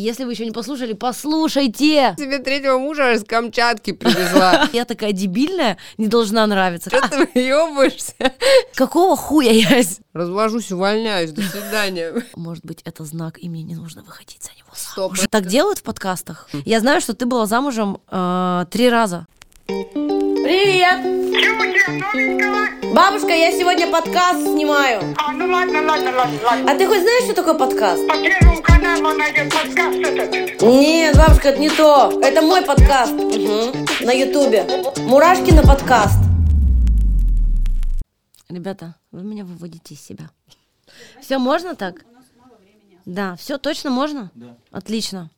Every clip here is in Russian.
Если вы еще не послушали, послушайте. Тебе третьего мужа с Камчатки привезла. Я такая дебильная, не должна нравиться. Что ты въебаешься? Какого хуя я... Развожусь, увольняюсь, до свидания. Может быть, это знак, и мне не нужно выходить за него Стоп. замуж. Так делают в подкастах? Я знаю, что ты была замужем э, три раза. Привет! Бабушка, я сегодня подкаст снимаю. А, ну ладно, ладно, ладно, ладно. А ты хоть знаешь, что такое подкаст? По первому каналу найдет подкаст этот. Нет, бабушка, это не то. Это мой подкаст. Мгм. На ютубе. Мурашки на подкаст. Ребята, вы меня выводите из себя. Все можно так? Да, все точно можно? Да. Отлично.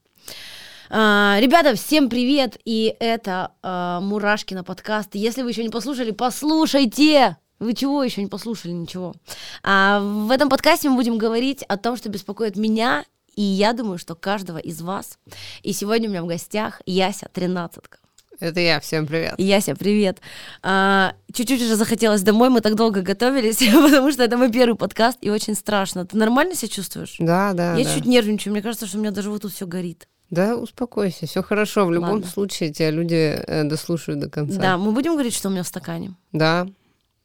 А, ребята, всем привет! И это а, Мурашки на подкаст. Если вы еще не послушали, послушайте! Вы чего еще не послушали? Ничего. А, в этом подкасте мы будем говорить о том, что беспокоит меня, и я думаю, что каждого из вас. И сегодня у меня в гостях Яся, тринадцатка. Это я, всем привет. Яся, привет. А, чуть-чуть уже захотелось домой, мы так долго готовились, потому что это мой первый подкаст, и очень страшно. Ты нормально себя чувствуешь? Да, да, я да. чуть нервничаю, мне кажется, что у меня даже вот тут все горит. Да, успокойся, все хорошо. В любом Ладно. случае тебя люди э, дослушают до конца. Да, мы будем говорить, что у меня в стакане. Да,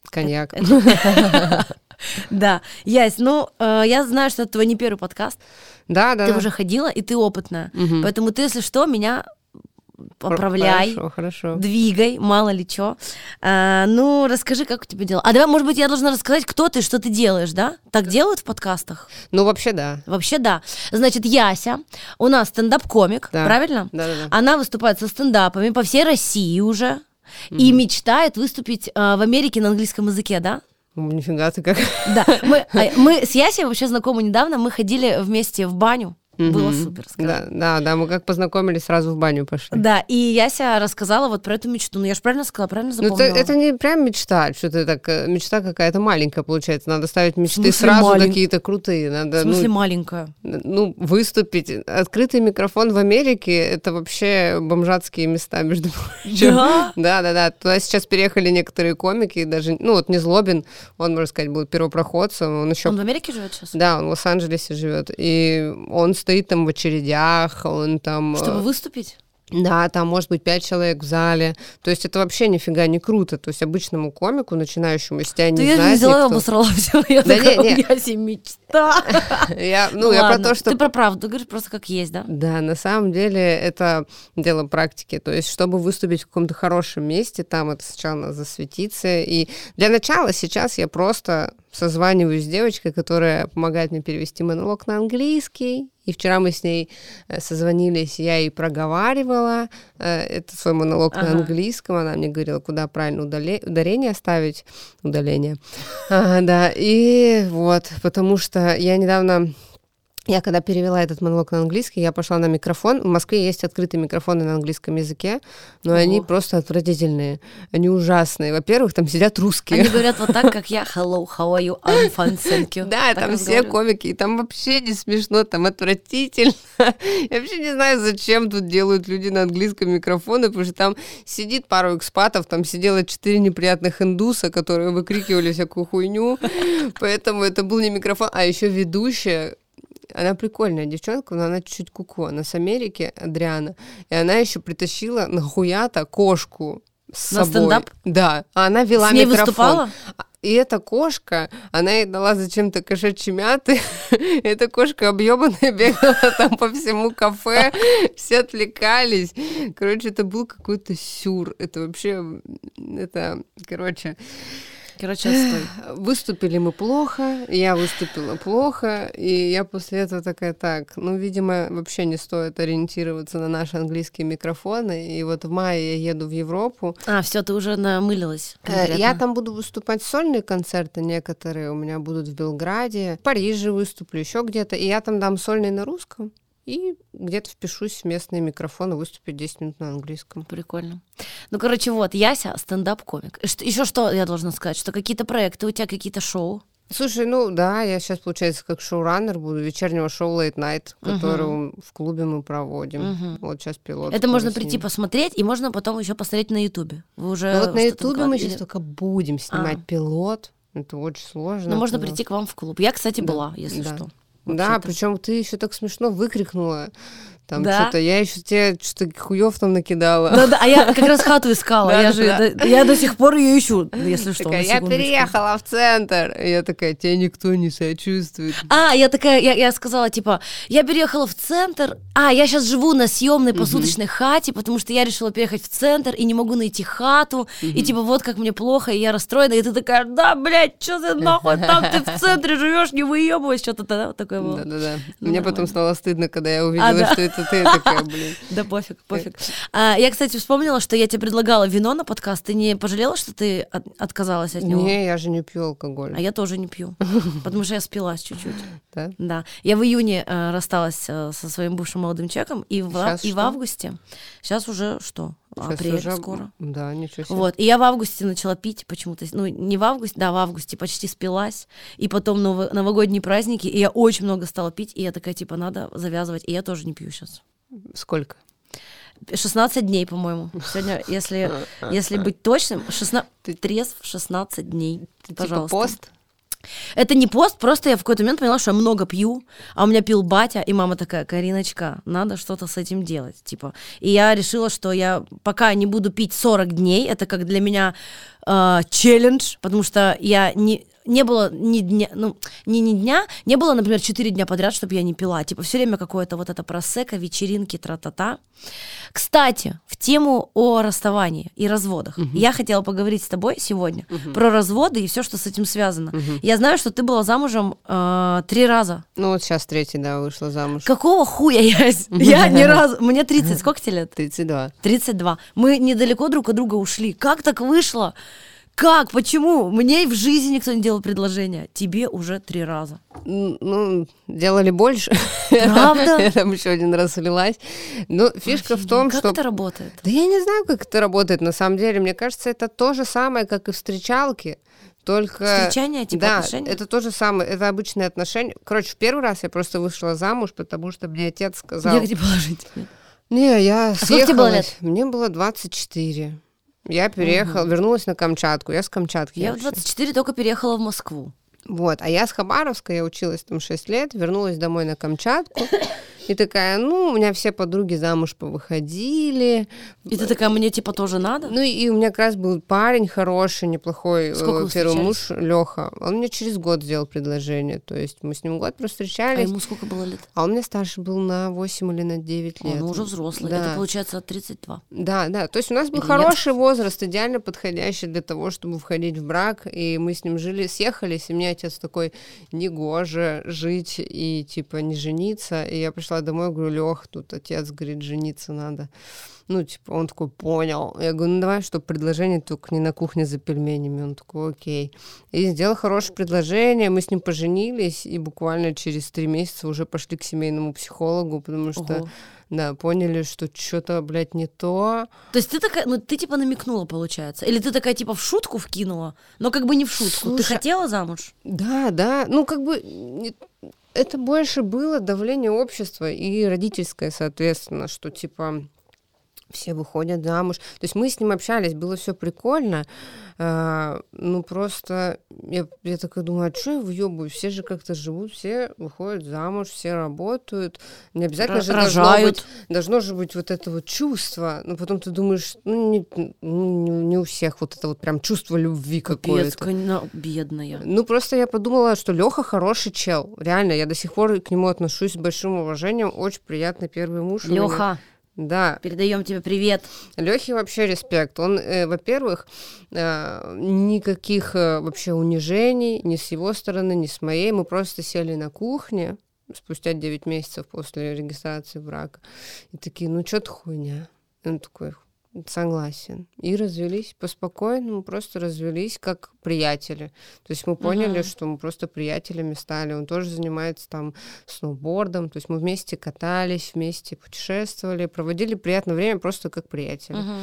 коньяк. Да, Ясь, ну, э, я знаю, что это твой не первый подкаст, Да, да. ты уже ходила, и ты опытная, поэтому ты, если что, меня поправляй, Хорошо, хорошо. двигай, мало ли что. ну, расскажи, как у тебя дела. А давай, может быть, я должна рассказать, кто ты, что ты делаешь, да? Так делают в подкастах? Ну, вообще, да. Вообще да. Значит, Яся у нас стендап-комик, Да. правильно? Да, да, да. Она выступает со стендапами по всей России уже. И мечтает выступить э, в Америке на английском языке, да? Нифига ты как. Да. Мы, а, мы с Ясей вообще знакомы недавно, мы ходили вместе в баню. Было Мгм. супер. Да, да, да, мы как познакомились, сразу в баню пошли. Да, и Яся рассказала вот про эту мечту. Ну, я же правильно сказала, правильно Ну, это, запомнила? это не прям мечта, что ты так, э, мечта какая-то маленькая получается. Надо ставить мечты сразу малень- какие-то крутые. В Надо, смысле ну, маленькая? ну, выступить. Открытый микрофон в Америке — это вообще бомжатские места, между прочим. Да? Да, да, да. Туда сейчас переехали некоторые комики, даже, ну, вот Незлобин, он, можно сказать, был первопроходцем, он еще Он в Америке живет сейчас? Да, он в Лос-Анджелесе живет. И он стоит там в очередях, он там... Чтобы э, выступить? Да, там может быть пять человек в зале. То есть это вообще нифига не круто. То есть обычному комику, начинающему, если тебя не я же знает взяла и никто- обосрала все. Я Да такая, не, не. у Яси мечта. Я, ну, я про Ладно, то, что... Ты про правду, говоришь просто как есть, да? Да, на самом деле это дело практики. То есть, чтобы выступить в каком-то хорошем месте, там это сначала надо засветиться. И для начала сейчас я просто созваниваюсь с девочкой, которая помогает мне перевести монолог на английский. И вчера мы с ней э, созвонились, я ей проговаривала э, это свой монолог на Ага. английском. Она мне говорила, куда правильно удале- ударение ставить. Удаление. А, да, и вот, потому что я недавно я когда перевела этот монолог на английский, я пошла на микрофон. В Москве есть открытые микрофоны на английском языке, но Ого. они просто отвратительные. Они ужасные. Во-первых, там сидят русские. Они говорят вот так, как я. Hello, how are you? I'm fine, thank you. Да, Так там все комики, и там вообще не смешно, там отвратительно. Я вообще не знаю, зачем тут делают люди на английском микрофоны, потому что там сидит пару экспатов, там сидело четыре неприятных индуса, которые выкрикивали всякую хуйню, поэтому это был не микрофон, а еще ведущая, она прикольная девчонка, но она чуть-чуть куку. Она с Америки, Адриана. И она еще притащила нахуя-то кошку с На собой. стендап? Да. А она вела С ней микрофон. выступала? И эта кошка, она ей дала зачем-то кошачьи мяты. Эта кошка объебанная бегала там по всему кафе. Все отвлекались. Короче, это был какой-то сюр. Это вообще... Это, короче... Короче, отстой. Выступили мы плохо, я выступила плохо, и я после этого такая, так, ну, видимо, вообще не стоит ориентироваться на наши английские микрофоны, и вот в мае я еду в Европу. А, все, ты уже намылилась. Э, конкретно. Я там буду выступать сольные концерты некоторые, у меня будут в Белграде, в Париже выступлю, еще где-то, и я там дам сольный на русском, и где-то впишусь в местные микрофоны, выступить 10 минут на английском. Прикольно. Ну, короче, вот, Яся стендап-комик. Еще что я должна сказать? Что какие-то проекты, у тебя какие-то шоу? Слушай, ну да, я сейчас, получается, как шоураннер буду вечернего шоу Late Night, который в клубе мы проводим. Мгм. Вот сейчас пилот. Это можно прийти посмотреть, и можно потом еще посмотреть на Ютубе. Вы уже Ну вот на Ютубе мы выкладывали? сейчас только будем снимать А. пилот. Это очень сложно. Ну, можно это- прийти к вам в клуб. Я, кстати, Да, была, если да. что. Да, причем ты еще так смешно выкрикнула. Там Да? что-то, я еще тебе что-то хуев там накидала. Да, да, а я как раз хату искала. Да, я да, же да. до- я до сих пор ее ищу, если что. Такая, я переехала в центр. И я такая, тебе никто не сочувствует. А, я такая, я, я сказала, типа, я переехала в центр, а, я сейчас живу на съемной посуточной хате, потому что я решила переехать в центр и не могу найти хату, и типа, вот как мне плохо, и я расстроена, и ты такая, да, блядь, что ты нахуй там, ты в центре живешь, не выебывай, что-то тогда вот такое было. Да-да-да. Мне потом стало стыдно, когда я увидела, А, да. что это ты. Я такая, блин. Да пофиг, пофиг. А, я, кстати, вспомнила, что я тебе предлагала вино на подкаст. Ты не пожалела, что ты от- отказалась от него? Не, я же не пью алкоголь. А я тоже не пью, потому что я спилась чуть-чуть. Да? Да. Я в июне э, рассталась э, со своим бывшим молодым человеком, и в, и в что? августе. Сейчас уже что? Щас Апрель уже- скоро. Да, ничего себе. Вот. И я в августе начала пить почему-то. Ну, не в августе, да, в августе почти спилась. И потом ново- новогодние праздники, и я очень много стала пить, и я такая, типа, надо завязывать. И я тоже не пью сейчас. Сколько? 16 дней, по-моему. Сегодня, если, если быть точным, 16, трезв 16 дней. Типа Пожалуйста. пост? Это не пост, просто я в какой-то момент поняла, что я много пью, а у меня пил батя, и мама такая, Кариночка, надо что-то с этим делать, типа. И я решила, что я пока не буду пить 40 дней, это как для меня э, челлендж, потому что я не не было ни дня, ну, ни, ни дня, не было, например, 4 дня подряд, чтобы я не пила. Типа, все время какое-то вот это просека, вечеринки, тра-та-та. Кстати, в тему о расставании и разводах. Я хотела поговорить с тобой сегодня про разводы и все, что с этим связано. Я знаю, что ты была замужем э, три раза. Ну вот сейчас третий, да, вышла замуж. Какого хуя я, я ни разу... Мне 30, сколько тебе лет? 32. 32. Мы недалеко друг от друга ушли. Как так вышло? Как? Почему? Мне в жизни никто не делал предложение. Тебе уже три раза. Ну, делали больше. Правда? Я там еще один раз слилась. Но фишка в том, как что... это работает? Да я не знаю, как это работает на самом деле. Мне кажется, это то же самое, как и встречалки. Только... Встречание, типа да, отношения? это то же самое, это обычные отношения. Короче, в первый раз я просто вышла замуж, потому что мне отец сказал... Негде положить. Не, я сколько тебе было съехалась. лет? Мне было 24. Я переехала, вернулась на Камчатку. Я с Камчатки. Я в вообще. 24 только переехала в Москву. Вот, а я с Хабаровска, я училась там 6 лет, вернулась домой на Камчатку, и такая, ну, у меня все подруги замуж повыходили, И ты такая, мне типа тоже надо? ну, и у меня как раз был парень хороший, неплохой, э, Сколько вы первый муж, Леха, он мне через год сделал предложение, то есть мы с ним год А провстречались, ему сколько было лет? а он мне старше был на 8 или на 9 О, лет. ну уже взрослый. Да. Это получается 32. Да, да. То есть у нас был Или хороший возраст, идеально подходящий для того, чтобы входить в брак. И мы с ним жили, съехались, и мне отец такой, негоже жить и, типа, не жениться. И я пришла домой, говорю, Лех, тут отец говорит, жениться надо. Ну, типа, он такой, понял. Я говорю, ну давай, чтобы предложение только не на кухне за пельменями. Он такой, окей. И сделал хорошее предложение, мы с ним поженились, и буквально через три месяца уже пошли к семейному психологу, потому что, Ого. да, поняли, что что-то, блядь, не то. То есть ты такая, ну ты типа намекнула, получается. Или ты такая типа в шутку вкинула, но как бы не в шутку. ты Слушай, хотела замуж? Да, да, ну как бы это больше было давление общества и родительское, соответственно, что типа все выходят замуж. То есть мы с ним общались, было все прикольно. а, ну просто я, я такая думаю, а что я въебываю? Все же как-то живут, все выходят замуж, все работают. Не обязательно же должно быть, должно же быть вот это вот чувство. Но потом ты думаешь, ну не, ну, не, не у всех вот это вот прям чувство любви какое-то. конечно, бедная. Ну, просто я подумала, что Леха хороший чел. Реально, я до сих пор к нему отношусь с большим уважением. Очень приятный первый муж. Леха, Да, передаем тебе привет. Лехе вообще респект. Он, э, во-первых, э, никаких э, вообще унижений ни с его стороны, ни с моей. Мы просто сели на кухне спустя 9 месяцев после регистрации брака. И такие, ну что-то хуйня. И Он такой, согласен. И развелись по-спокойному, просто развелись как приятели. То есть мы поняли, Мгм. что мы просто приятелями стали. Он тоже занимается там сноубордом. То есть мы вместе катались, вместе путешествовали, проводили приятное время просто как приятели. Мгм.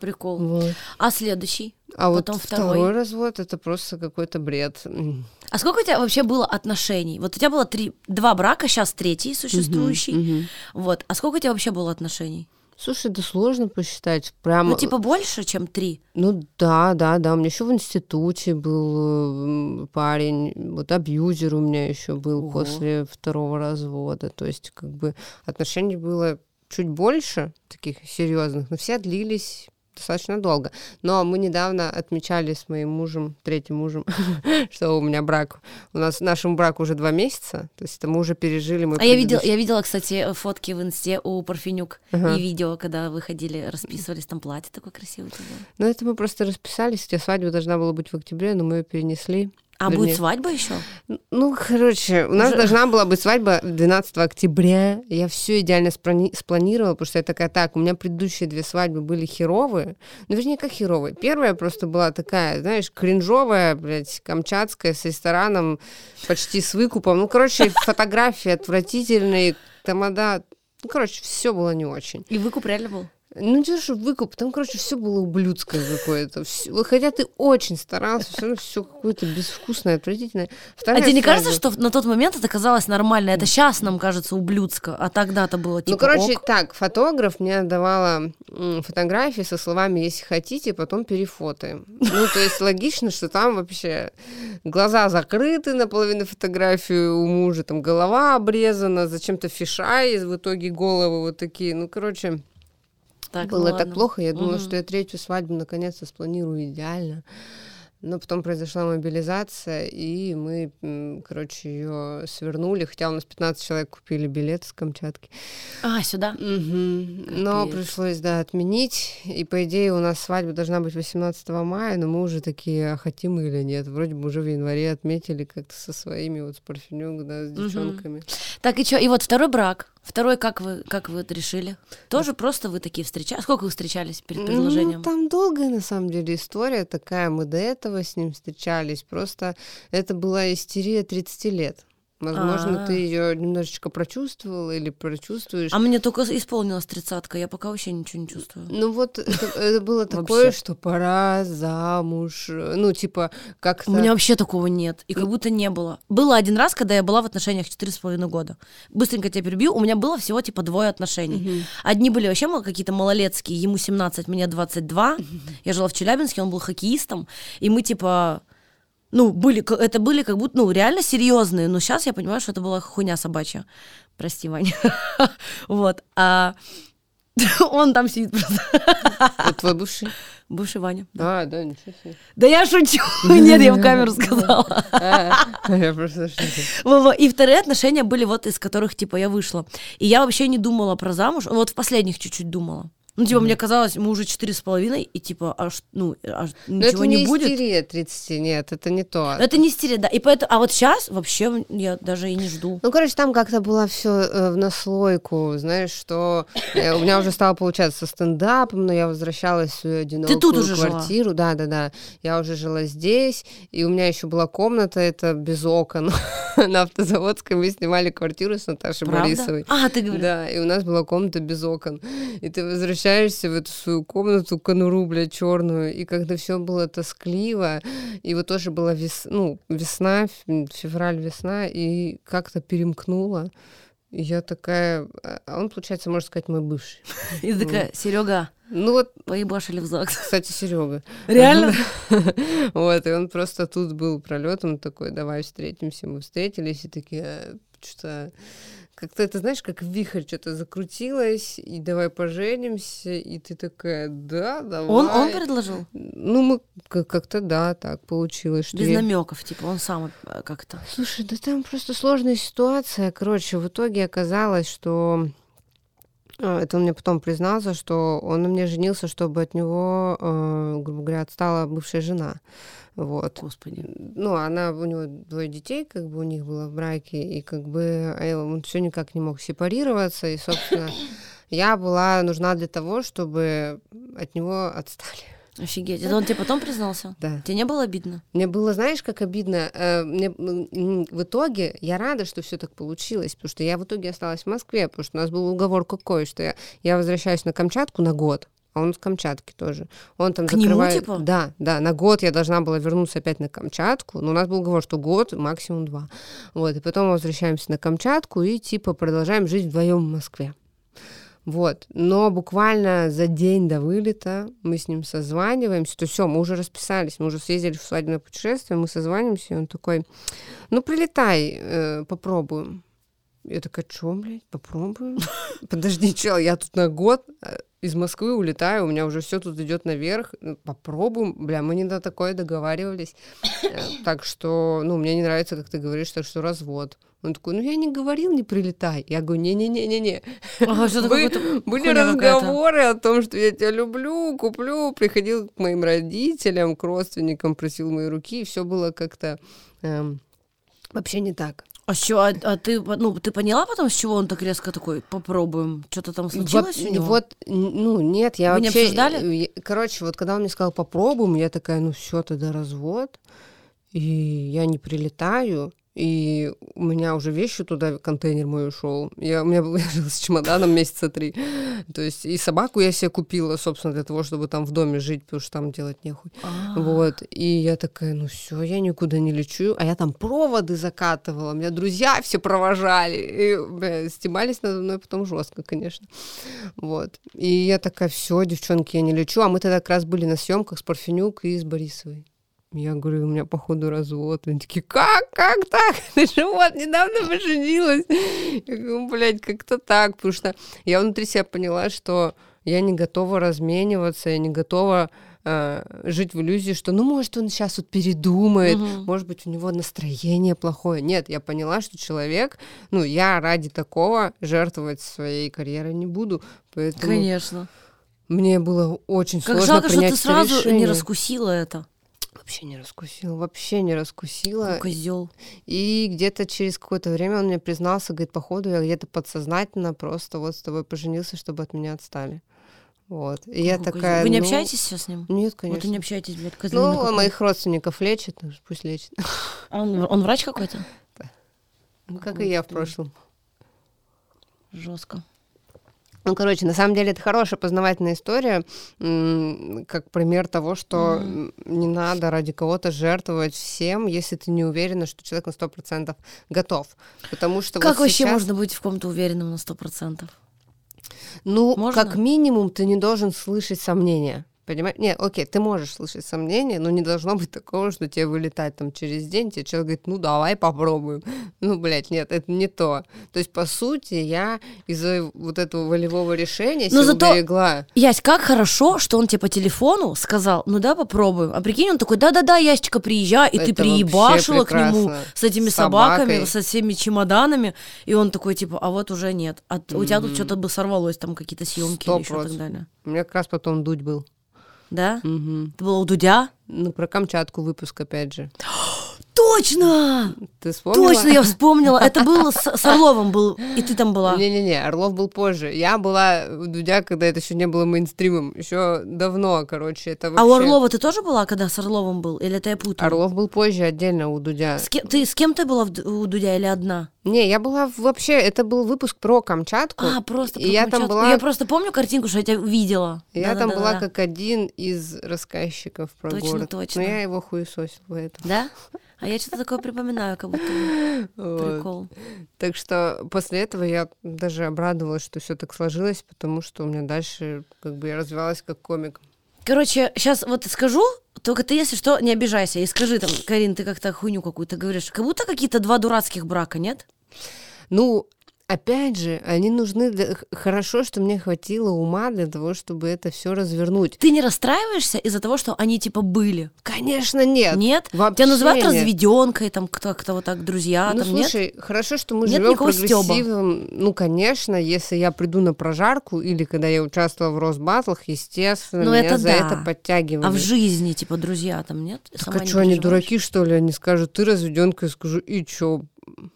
Прикол. Вот. А следующий? А Потом вот второй. второй. развод это просто какой-то бред. А сколько у тебя вообще было отношений? Вот у тебя было три, два брака, сейчас третий существующий. Мгм. Вот. А сколько у тебя вообще было отношений? Слушай, да сложно посчитать. Прямо... Ну, типа больше, чем три? Ну да, да, да. У меня еще в институте был парень, вот абьюзер у меня еще был Ого. после второго развода. То есть, как бы отношений было чуть больше, таких серьезных, но все длились достаточно долго. Но мы недавно отмечали с моим мужем, третьим мужем, что у меня брак. У нас нашему браку уже два месяца, то есть это мы уже пережили. мой А я видела, я видела, кстати, фотки в инсте у Парфенюк Ага. и видео, когда вы ходили, расписывались, там платье такое красивое. у тебя. Ну, это мы просто расписались, хотя свадьба должна была быть в октябре, но мы ее перенесли. А Вернее, будет свадьба еще? Ну, короче, у нас Уже- должна была быть свадьба 12 октября. Я все идеально сплани- спланировала, потому что я такая, так, у меня предыдущие две свадьбы были херовые. Ну, вернее, как херовые. Первая просто была такая, знаешь, кринжовая, блядь, камчатская, с рестораном, почти с выкупом. Ну, короче, фотографии отвратительные, тамада. Ну, короче, все было не очень. И выкуп реально был? Ну, не то, что выкуп, там, короче, все было ублюдское какое-то. Всё- Хотя ты очень старался, все равно все какое-то безвкусное, отвратительное. А Вторая тебе не кажется, свадьба- что на тот момент это казалось нормально? Это сейчас нам кажется ублюдско, а тогда-то было типа Ну, короче, ок. так, фотограф мне давала фотографии со словами «если хотите, потом перефотаем». Ну, то есть логично, что там вообще глаза закрыты наполовину фотографии у мужа, там голова обрезана, зачем-то фишай, в итоге головы вот такие. Ну, короче, Так, ну было так ладно. плохо. Я думала, Мгм. что я третью свадьбу наконец-то спланирую идеально. Но потом произошла мобилизация, и мы, короче, ее свернули. Хотя у нас 15 человек купили билет с Камчатки. А, сюда? Мгм. Но пришлось, да, отменить. И, по идее, у нас свадьба должна быть 18 мая, но мы уже такие, а хотим или нет. Вроде бы уже в январе отметили как-то со своими, вот с парфюнюк, да, с девчонками. Так и что? И вот второй брак. Второй, как вы, как вы это решили? Тоже просто вы такие встречались? Сколько вы встречались перед предложением? Ну, там долгая, на самом деле, история такая. Мы до этого с ним встречались. Просто это была истерия 30 лет. Возможно, А. ты ее немножечко прочувствовала или прочувствуешь. А мне только исполнилась тридцатка, я пока вообще ничего не чувствую. Ну вот это, это было такое, что пора замуж. Ну, типа, как-то... У меня вообще такого нет, и как будто не было. Было один раз, когда я была в отношениях четыре с половиной года. Быстренько тебя перебью, у меня было всего типа двое отношений. Одни были вообще какие-то малолетские, ему 17, мне 22. Я жила в Челябинске, он был хоккеистом, и мы типа... Ну, были, это были как будто, ну, реально серьезные, но сейчас я понимаю, что это была хуйня собачья. Прости, Ваня. Вот. А он там сидит просто. Это твой бывший? Бывший Ваня. А, да, ничего себе. Да я шучу. Нет, я в камеру сказала. А, Я просто Во-во. И вторые отношения были вот из которых, типа, я вышла. И я вообще не думала про замуж. Вот в последних чуть-чуть думала. Ну, типа, мне казалось, мы уже четыре с половиной, и типа, а ш- ну, а ш- Но ничего это не, не будет. истерия 30, нет, это не то. Это не стерео, да. И поэтому, а вот сейчас вообще я даже и не жду. Ну, короче, там как-то было все в наслойку, знаешь, что э, у меня уже стало получаться стендапом, но я возвращалась в свою одинокую тут уже жила? квартиру. Да, да, да. Я уже жила здесь, и у меня еще была комната, это без окон. На автозаводской мы снимали квартиру с Наташей Правда? Борисовой. А, ты говоришь. Да, и у нас была комната без окон. И ты возвращаешься в эту свою комнату, конуру, блядь, черную, и когда все было тоскливо, и вот тоже была вес... ну, весна, ф- февраль-весна, и как-то перемкнула. И я такая... А он, получается, можно сказать, мой бывший. И такая, Серега, Ну вот, поебашили в ЗАГС. кстати, Серега. Реально? Вот, и он просто тут был пролетом такой, давай встретимся. Мы встретились и такие, что как-то это, знаешь, как вихрь что-то закрутилось, и давай поженимся, и ты такая, да, давай. Он, он предложил? Ну, мы как-то, да, так получилось, что Без я- намеков, типа, он сам э, как-то. Слушай, да там просто сложная ситуация. Короче, в итоге оказалось, что это он мне потом признался, что он на мне женился, чтобы от него, э, грубо говоря, отстала бывшая жена. Вот. Господи. Ну, она, у него двое детей, как бы у них было в браке, и как бы а он все никак не мог сепарироваться, и, собственно, я была нужна для того, чтобы от него отстали. Офигеть. Это он тебе потом признался? Да. Тебе не было обидно? Мне было, знаешь, как обидно. э, Мне в итоге я рада, что все так получилось, потому что я в итоге осталась в Москве, потому что у нас был уговор какой, что я, я возвращаюсь на Камчатку на год, а он с Камчатки тоже. Он там К нему, закрывает... типа? Да, да, на год я должна была вернуться опять на Камчатку, но у нас был уговор, что год, максимум два. Вот, и потом возвращаемся на Камчатку и типа продолжаем жить вдвоем в Москве. Вот. Но буквально за день до вылета мы с ним созваниваемся. То все, мы уже расписались, мы уже съездили в свадебное путешествие, мы созваниваемся, и он такой, ну, прилетай, э, попробуем. Я такая, что, блядь, попробуем? Подожди, чел, я тут на год э, из Москвы улетаю, у меня уже все тут идет наверх. Ну, Попробуем. Бля, мы не до такое договаривались. Э, Так что, ну, мне не нравится, как ты говоришь, так что развод. Он такой, ну я не говорил, не прилетай. Я говорю, не-не-не-не-не. Ага, какое-то Были хуйня какая-то. разговоры о том, что я тебя люблю, куплю. Приходил к моим родителям, к родственникам, просил мои руки, и все было как-то эм, вообще не так. А что, а, а ты, ну, ты поняла потом, с чего он так резко такой, попробуем? Что-то там случилось Вот, у него? вот, ну, нет, я Вы не вообще... обсуждали? э, я- Короче, вот когда он мне сказал попробуем, я такая, ну все, тогда развод. И я не прилетаю, и у меня уже вещи туда, контейнер мой ушел. Я, у меня был я жила с чемоданом месяца три. То есть и собаку я себе купила, собственно, для того, чтобы там в доме жить, потому что там делать нехуй. А, Вот. И я такая, ну все, я никуда не лечу. А я там проводы закатывала. Меня друзья все провожали. И бля, стебались надо мной потом жестко, конечно. Вот. И я такая, все, девчонки, я не лечу. А мы тогда как раз были на съемках с Парфенюк и с Борисовой. Я говорю, у меня, походу, развод. Они такие, как? Как так? Ты же вот недавно поженилась. Я говорю, блядь, как-то так. Потому что я внутри себя поняла, что я не готова размениваться, я не готова э, жить в иллюзии, что, ну, может, он сейчас вот передумает, Мгм. может быть, у него настроение плохое. Нет, я поняла, что человек, ну, я ради такого жертвовать своей карьерой не буду. Поэтому Конечно. мне было очень Как сложно жалко, что принять ты это сразу не решение. раскусила это. Вообще не раскусила, вообще не раскусила. Козел. И где-то через какое-то время он мне признался, говорит, походу я где-то подсознательно просто вот с тобой поженился, чтобы от меня отстали. Вот. И я такая, Вы не ну, общаетесь сейчас с ним? Нет, Вот вы конечно. не общаетесь, блядь, козлина ну, какой. моих родственников лечат, ну, пусть лечат. А он, он врач какой-то? Ну, как и я в прошлом. Жестко. Ну, короче, на самом деле это хорошая познавательная история, как пример того, что м, не надо ради кого-то жертвовать всем, если ты не уверена, что человек на 100% готов. Потому что Как вот вообще сейчас- можно быть в ком-то уверенным на сто процентов? Ну, Можно? как минимум, ты не должен слышать сомнения. Понимаешь? Нет, окей, ты можешь слышать сомнения, но не должно быть такого, что тебе вылетать там через день, тебе человек говорит, ну давай попробуем. Ну, блядь, нет, это не то. То есть, по сути, я из-за вот этого волевого решения Но себя зато- уберегла. Ясь, как хорошо, что он тебе по телефону сказал, ну да, попробуем. А прикинь, он такой, да-да-да, Ясечка, приезжай, и ты Это приебашила вообще к нему с этими С собаками, собакой. со всеми чемоданами, и он такой, типа, а вот уже нет. А у тебя тут что-то бы сорвалось, там какие-то съемки или еще так далее. У меня как раз потом дуть был. Да? Мгм. Ты была у Дудя? Ну, про Камчатку выпуск, опять же. Точно! Ты вспомнила? Точно, я вспомнила. Это было с, с Орловым был, и ты там была. Не-не-не, Орлов был позже. Я была у Дудя, когда это еще не было мейнстримом. Еще давно, короче, это вообще... А у Орлова ты тоже была, когда с Орловым был? Или это я путаю? Орлов был позже отдельно у Дудя. С кем, ты с кем ты была в у Дудя или одна? Не, я была в- вообще, это был выпуск про Камчатку. А, просто и про я там Камчатку. была, Я просто помню картинку, что я тебя видела. я там была Да-да-да-да. как один из рассказчиков про Точно, город. точно. Но я его хуесосил поэтому. Да? А я что-то такое припоминаю, как будто прикол. Так что после этого я даже обрадовалась, что все так сложилось, потому что у меня дальше как бы я развивалась как комик. Короче, сейчас вот скажу, только ты, если что, не обижайся. И скажи там, Карин, ты как-то хуйню какую-то говоришь. Как будто какие-то два дурацких брака, нет? Ну, опять же, они нужны. для- Хорошо, что мне хватило ума для того, чтобы это все развернуть. Ты не расстраиваешься из-за того, что они типа были? Конечно, нет. Нет? Вообще Тебя называют нет. разведенкой, там как-то вот так, друзья, ну, там нет? слушай, хорошо, что мы Нет живем в стёба. прогрессивном. Ну, конечно, если я приду на прожарку или когда я участвовала в Росбатлах, естественно, Ну, меня это за да. это подтягивали. А в жизни, типа, друзья там нет? Так Сама а что, они дураки, что ли? Они скажут, ты разведенка, я скажу, и чё?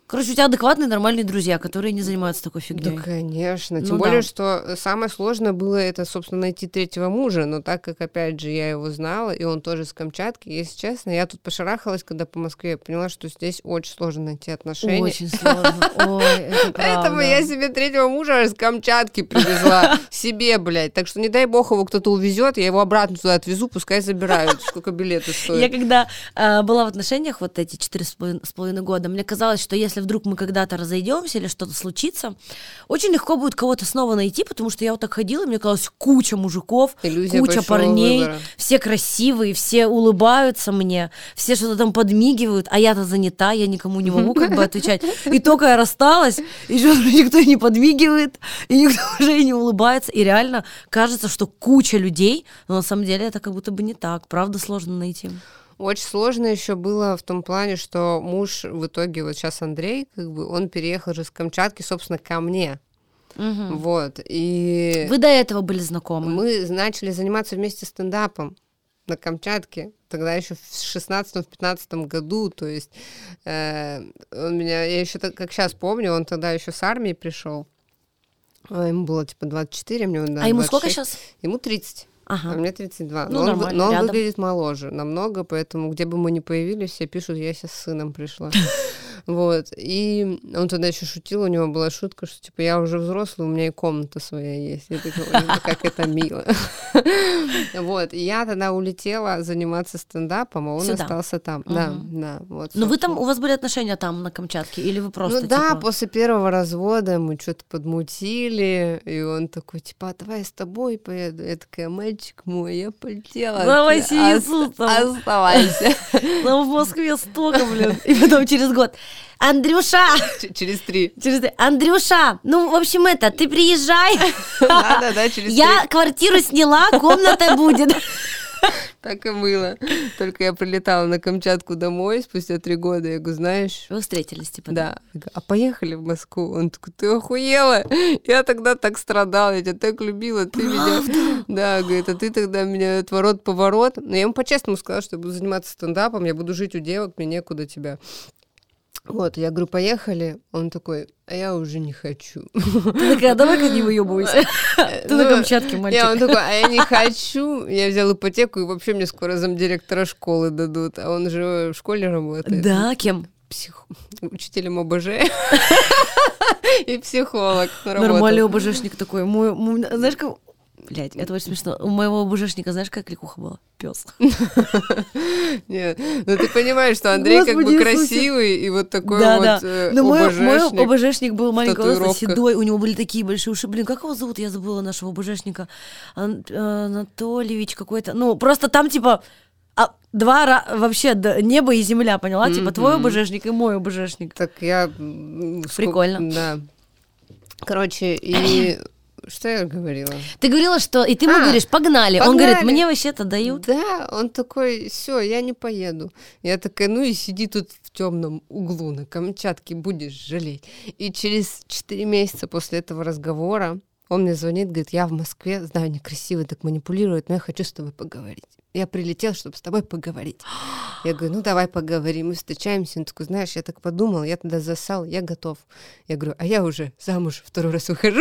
Короче, у тебя адекватные, нормальные друзья, которые не занимаются такой Да, фигней. конечно. Ну Тем более, да. что самое сложное было это, собственно, найти третьего мужа. Но так как, опять же, я его знала, и он тоже с Камчатки, если честно, я тут пошарахалась, когда по Москве я поняла, что здесь очень сложно найти отношения. Очень сложно. Ой, это Поэтому я себе третьего мужа с Камчатки привезла себе, блядь. Так что не дай бог его кто-то увезет, я его обратно туда отвезу, пускай забирают. Сколько билеты Я стоят. когда э, была в отношениях вот эти четыре с половиной года, мне казалось, что если если вдруг мы когда-то разойдемся или что-то случится, очень легко будет кого-то снова найти, потому что я вот так ходила, и мне казалось, куча мужиков, Иллюзия куча парней, выбора. все красивые, все улыбаются мне, все что-то там подмигивают, а я-то занята, я никому не могу как бы отвечать. И только я рассталась, и что никто не подмигивает, и никто уже и не улыбается, и реально кажется, что куча людей, но на самом деле это как будто бы не так, правда сложно найти. Очень сложно еще было в том плане, что муж в итоге, вот сейчас Андрей, как бы, он переехал же с Камчатки, собственно, ко мне. Мгм. Вот. И Вы до этого были знакомы? мы начали заниматься вместе стендапом на Камчатке. Тогда еще в 16-15 году, то есть э, он меня, я еще так, как сейчас помню, он тогда еще с армии пришел. Ему было типа 24, мне а ему сколько сейчас? Ему 30. Ага. А мне 32. Ну, но он, но он рядом. выглядит моложе намного, поэтому где бы мы ни появились, все пишут, я сейчас с сыном пришла. Вот. И он тогда еще шутил, у него была шутка, что типа я уже взрослый, у меня и комната своя есть. Я такая, «Ой, ну как это мило. Вот. И я тогда улетела заниматься стендапом, а он остался там. Да, да. Но Ну, вы там, у вас были отношения там, на Камчатке, или вы просто, Ну да, типа, после первого развода мы что-то подмутили, и он такой, типа, а давай я с тобой поеду. Я такая, мальчик мой, я полетела. Давай Ты сиди ос- тут там». Оставайся. Там в Москве столько, блин. И потом через год. Андрюша! Ч- Через три. Через... Андрюша! Ну, в общем, это, ты приезжай. Да-да-да, через Я три. квартиру сняла, комната будет. Так и было. Только я прилетала на Камчатку домой спустя три года. Я говорю, знаешь, Вы встретились, типа, да. Говорю, А поехали в Москву? Он такой, ты охуела? Я тогда так страдала, я тебя так любила, ты меня... Да, говорит, а ты тогда меня отворот-поворот. Но я ему по-честному сказала, что я буду заниматься стендапом, я буду жить у девок, мне некуда тебя. Вот, я говорю, поехали. Он такой, а я уже не хочу. Ты такая, давай-ка не выебывайся. Ты на Ну, Камчатке, Я, он мальчик. такой, а я не хочу. Я взял ипотеку, и вообще мне скоро замдиректора школы дадут. А он же в школе работает. Да, кем? Псих... Учителем ОБЖ. И психолог. Нормальный ОБЖшник такой. Мой, мой- знаешь, как... Блять, это очень смешно. У моего ОБЖшника, знаешь, как кликуха была? Пес. Нет, ну ты понимаешь, что Андрей как бы красивый, и вот такой да, вот да. э, Но мой. ОБЖшник был маленького роста, седой, у него были такие большие уши. Блин, как его зовут? Я забыла нашего ОБЖшника. Ан- э, Анатольевич какой-то. Ну, просто там типа а, два вообще д- небо и земля, поняла? Типа твой Мгм. ОБЖшник и мой ОБЖшник. Так я... Прикольно. Да. Короче, и... Что я говорила? Ты говорила, что... И ты ему А, говоришь, погнали. Он говорит, погнали. мне вообще-то дают. Да, он такой, все, я не поеду. Я такая, ну и сиди тут в темном углу на Камчатке, будешь жалеть. И через 4 месяца после этого разговора он мне звонит, говорит, я в Москве, знаю, некрасиво так манипулирует, но я хочу с тобой поговорить. Я прилетел, чтобы с тобой поговорить. Я говорю, ну давай поговорим, мы встречаемся. Он такой, знаешь, я так подумал, я тогда засал, я готов. Я говорю, а я уже замуж второй раз выхожу.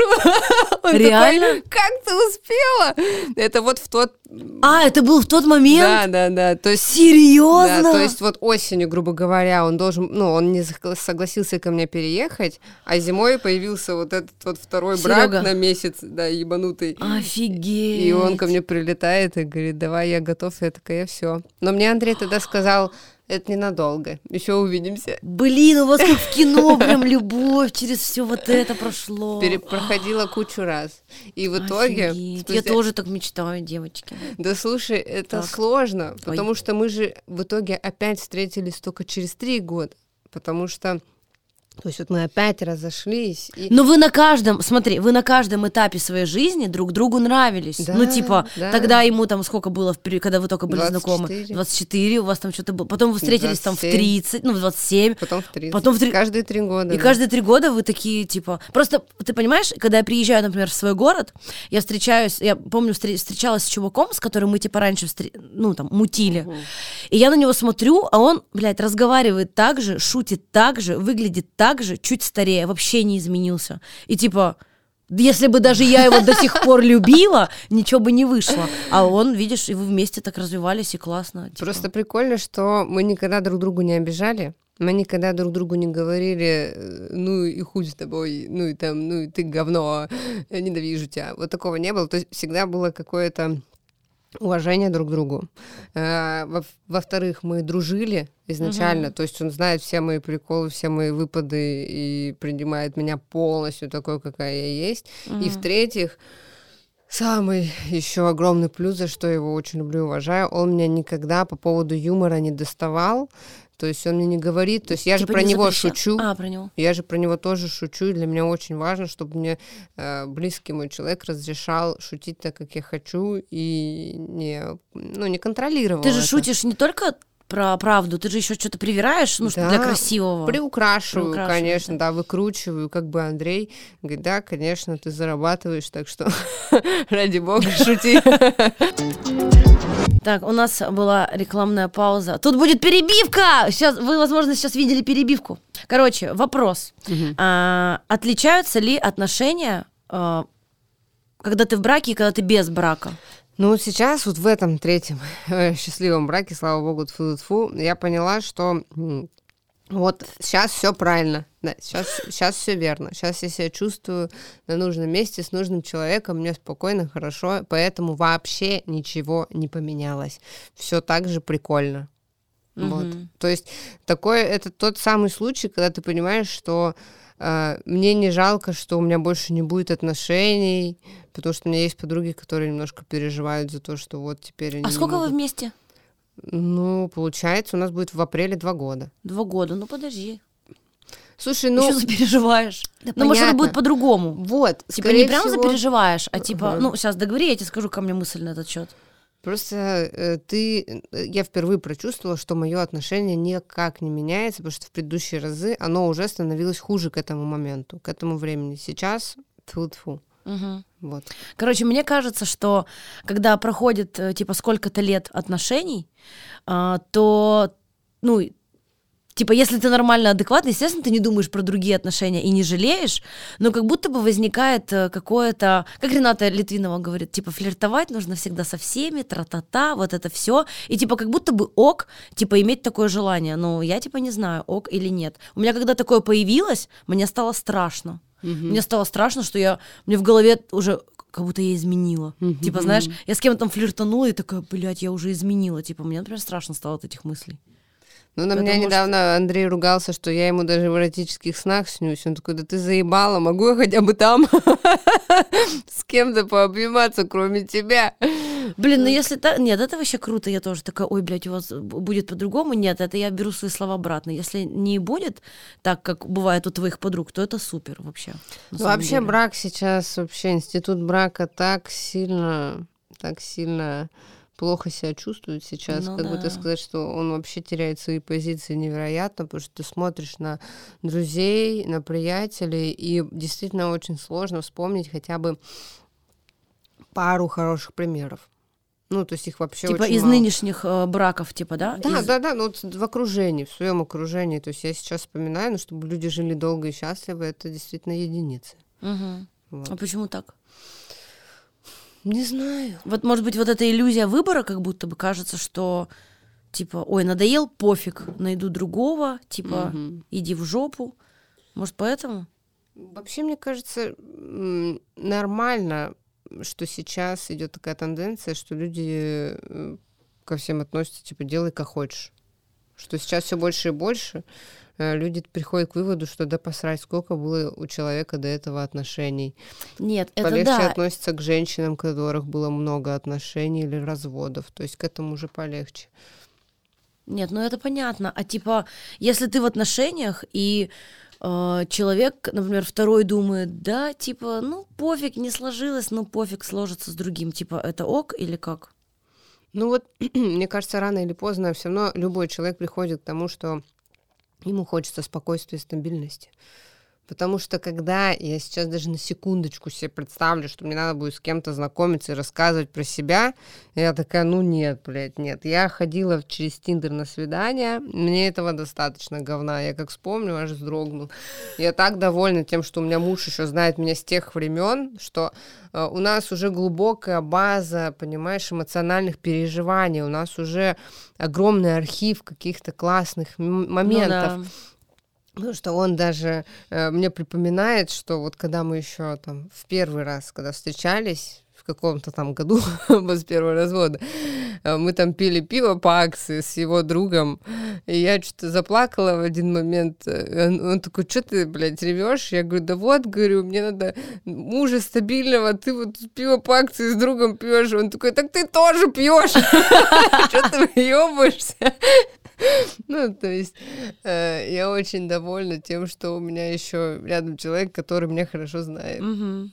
Он такой, Реально? как ты успела? Это вот в тот А, это был в тот момент? да, да, да. То есть, Серьезно? да, то есть вот осенью, грубо говоря, он должен, ну, он не согла- согласился ко мне переехать, а зимой появился вот этот вот второй Серёга. брак на месяц, да, ебанутый. Офигеть. И он ко мне прилетает и говорит, давай, я готов, я такая, все. Но мне Андрей тогда сказал, это ненадолго, еще увидимся. Блин, у вас как в кино прям любовь через все вот это прошло. Пере- проходила кучу раз. И в итоге... Офигеть. Я спустя- тоже так мечтаю, девочки. Да слушай, это Так. сложно, Ой. потому что мы же в итоге опять встретились только через три года, потому что, то есть вот мы опять разошлись, и Но вы на каждом, смотри, вы на каждом этапе своей жизни друг другу нравились. Да, ну, типа, да. тогда ему там сколько было, когда вы только были 24. знакомы? 24, у вас там что-то было. Потом вы встретились там в 27. 30, ну, в 27. потом в 30, Потом в три- каждые три года. И да. каждые три года вы такие, типа... Просто, ты понимаешь, когда я приезжаю, например, в свой город, я встречаюсь... Я помню, встр- встречалась с чуваком, с которым мы, типа, раньше, встр- ну, там, мутили. И я на него смотрю, а он, блядь, разговаривает так же, шутит так же, выглядит так же, чуть старее, вообще не изменился. И, типа... Если бы даже я его до сих пор любила, ничего бы не вышло. А он, видишь, и вы вместе так развивались, и классно. типа. Просто прикольно, что мы никогда друг другу не обижали, мы никогда друг другу не говорили, э, ну и хуй с тобой, ну и там, ну и ты говно, я ненавижу тебя. Вот такого не было. То есть всегда было какое-то уважение друг к другу. Э, во- Во-вторых, мы дружили изначально, то есть он знает все мои приколы, все мои выпады и принимает меня полностью такой, какая я есть. И в-третьих, самый еще огромный плюс, за что я его очень люблю и уважаю, он меня никогда по поводу юмора не доставал. То есть он мне не говорит, то есть я Типа же про не него шучу. А, про него. Я же про него тоже шучу, и для меня очень важно, чтобы мне э, близкий мой человек разрешал шутить так, как я хочу, и не, ну, не контролировал Ты же это. шутишь не только про правду, ты же еще что-то привираешь, ну, что Да, для красивого. Приукрашиваю, Приукрашиваю, конечно, да, выкручиваю, как бы Андрей говорит, да, конечно, ты зарабатываешь, так что ради бога шути. Так, у нас была рекламная пауза. Тут будет перебивка! Сейчас, вы, возможно, сейчас видели перебивку. Короче, вопрос. А, отличаются ли отношения, а, когда ты в браке и когда ты без брака? Ну, сейчас, вот в этом третьем э, счастливом браке, слава богу, тфу тфу я поняла, что вот сейчас все правильно, да, сейчас, сейчас все верно. Сейчас я себя чувствую на нужном месте с нужным человеком, мне спокойно, хорошо, поэтому вообще ничего не поменялось. Все так же прикольно. Вот. Мгм. То есть такой это тот самый случай, когда ты понимаешь, что э, мне не жалко, что у меня больше не будет отношений, потому что у меня есть подруги, которые немножко переживают за то, что вот теперь они А сколько вы могут. вместе? Ну, получается, у нас будет в апреле два года. Два года. Ну, подожди. Слушай, Ну, Еще запереживаешь. Да ну, может, это будет по-другому. вот, Типа не прям всего, запереживаешь, а типа, Ага. ну, сейчас договори, я тебе скажу, ко мне мысль на этот счет. Просто э, ты, э, я впервые прочувствовала, что мое отношение никак не меняется, потому что в предыдущие разы оно уже становилось хуже к этому моменту, к этому времени. Сейчас, тьфу-тьфу, вот. Короче, мне кажется, что когда проходит э, типа сколько-то лет отношений, а, то, ну, типа, если ты нормально адекватный, естественно, ты не думаешь про другие отношения и не жалеешь, но как будто бы возникает э, какое-то, как Рената Литвинова говорит, типа, флиртовать нужно всегда со всеми, тра-та-та, вот это все, и типа, как будто бы ок, типа, иметь такое желание, но я типа не знаю, ок или нет. У меня когда такое появилось, мне стало страшно. Мне стало страшно, что я, мне в голове уже как будто я изменила. Типа, знаешь, я с кем-то там флиртанула и такая, блядь, я уже изменила. Типа, мне, например, страшно стало от этих мыслей. Ну, на меня недавно Андрей ругался, что я ему даже в эротических снах снюсь. Он такой, да ты заебала, могу я хотя бы там с кем-то пообниматься, кроме тебя? Блин, ну если так... Нет, это вообще круто. Я тоже такая, ой, блядь, у вас будет по-другому. Нет, это я беру свои слова обратно. Если не будет так, как бывает у твоих подруг, то это супер вообще. Ну, вообще деле. брак сейчас, вообще институт брака так сильно, так сильно плохо себя чувствует сейчас. Ну как бы да. так сказать, что он вообще теряет свои позиции невероятно, потому что ты смотришь на друзей, на приятелей, и действительно очень сложно вспомнить хотя бы пару хороших примеров. Ну, то есть их вообще Типа из мало. нынешних э, браков, типа, да? Да, Из- да, да, ну вот в окружении, в своем окружении. То есть я сейчас вспоминаю, ну, чтобы люди жили долго и счастливо, это действительно единицы. Мгм. Вот. А почему так? Не знаю. Вот, может быть, вот эта иллюзия выбора, как будто бы кажется, что типа, ой, надоел, пофиг, найду другого, типа, Мгм. иди в жопу. Может, поэтому? Вообще, мне кажется, нормально, что сейчас идет такая тенденция, что люди э, ко всем относятся, типа, делай как хочешь. Что сейчас все больше и больше э, люди приходят к выводу, что да посрать, сколько было у человека до этого отношений. Нет, это Полегче да. относятся к женщинам, у которых было много отношений или разводов. То есть к этому уже полегче. Нет, ну это понятно. А типа, если ты в отношениях и человек, например, второй думает, да, типа, ну пофиг, не сложилось, ну пофиг, сложится с другим, типа, это ок или как? Ну вот, мне кажется, рано или поздно все равно любой человек приходит к тому, что ему хочется спокойствия и стабильности. Потому что когда я сейчас даже на секундочку себе представлю, что мне надо будет с кем-то знакомиться и рассказывать про себя, я такая, ну нет, блядь, нет. Я ходила через Тиндер на свидание, мне этого достаточно говна. Я как вспомню, аж вздрогну. Я так довольна тем, что у меня муж еще знает меня с тех времен, что э, у нас уже глубокая база, понимаешь, эмоциональных переживаний, у нас уже огромный архив каких-то классных моментов. Ну да. Потому что он даже э, мне припоминает, что вот когда мы еще там в первый раз, когда встречались, в каком-то там году после первого развода, э, мы там пили пиво по акции с его другом, и я что-то заплакала в один момент. Э, Он, он такой, что ты, блядь, ревешь? Я говорю, да вот, говорю, мне надо мужа стабильного, ты вот пиво по акции с другом пьешь. Он такой, так ты тоже пьешь. Что ты въебаешься? Ну, то есть э, я очень довольна тем, что у меня еще рядом человек, который меня хорошо знает.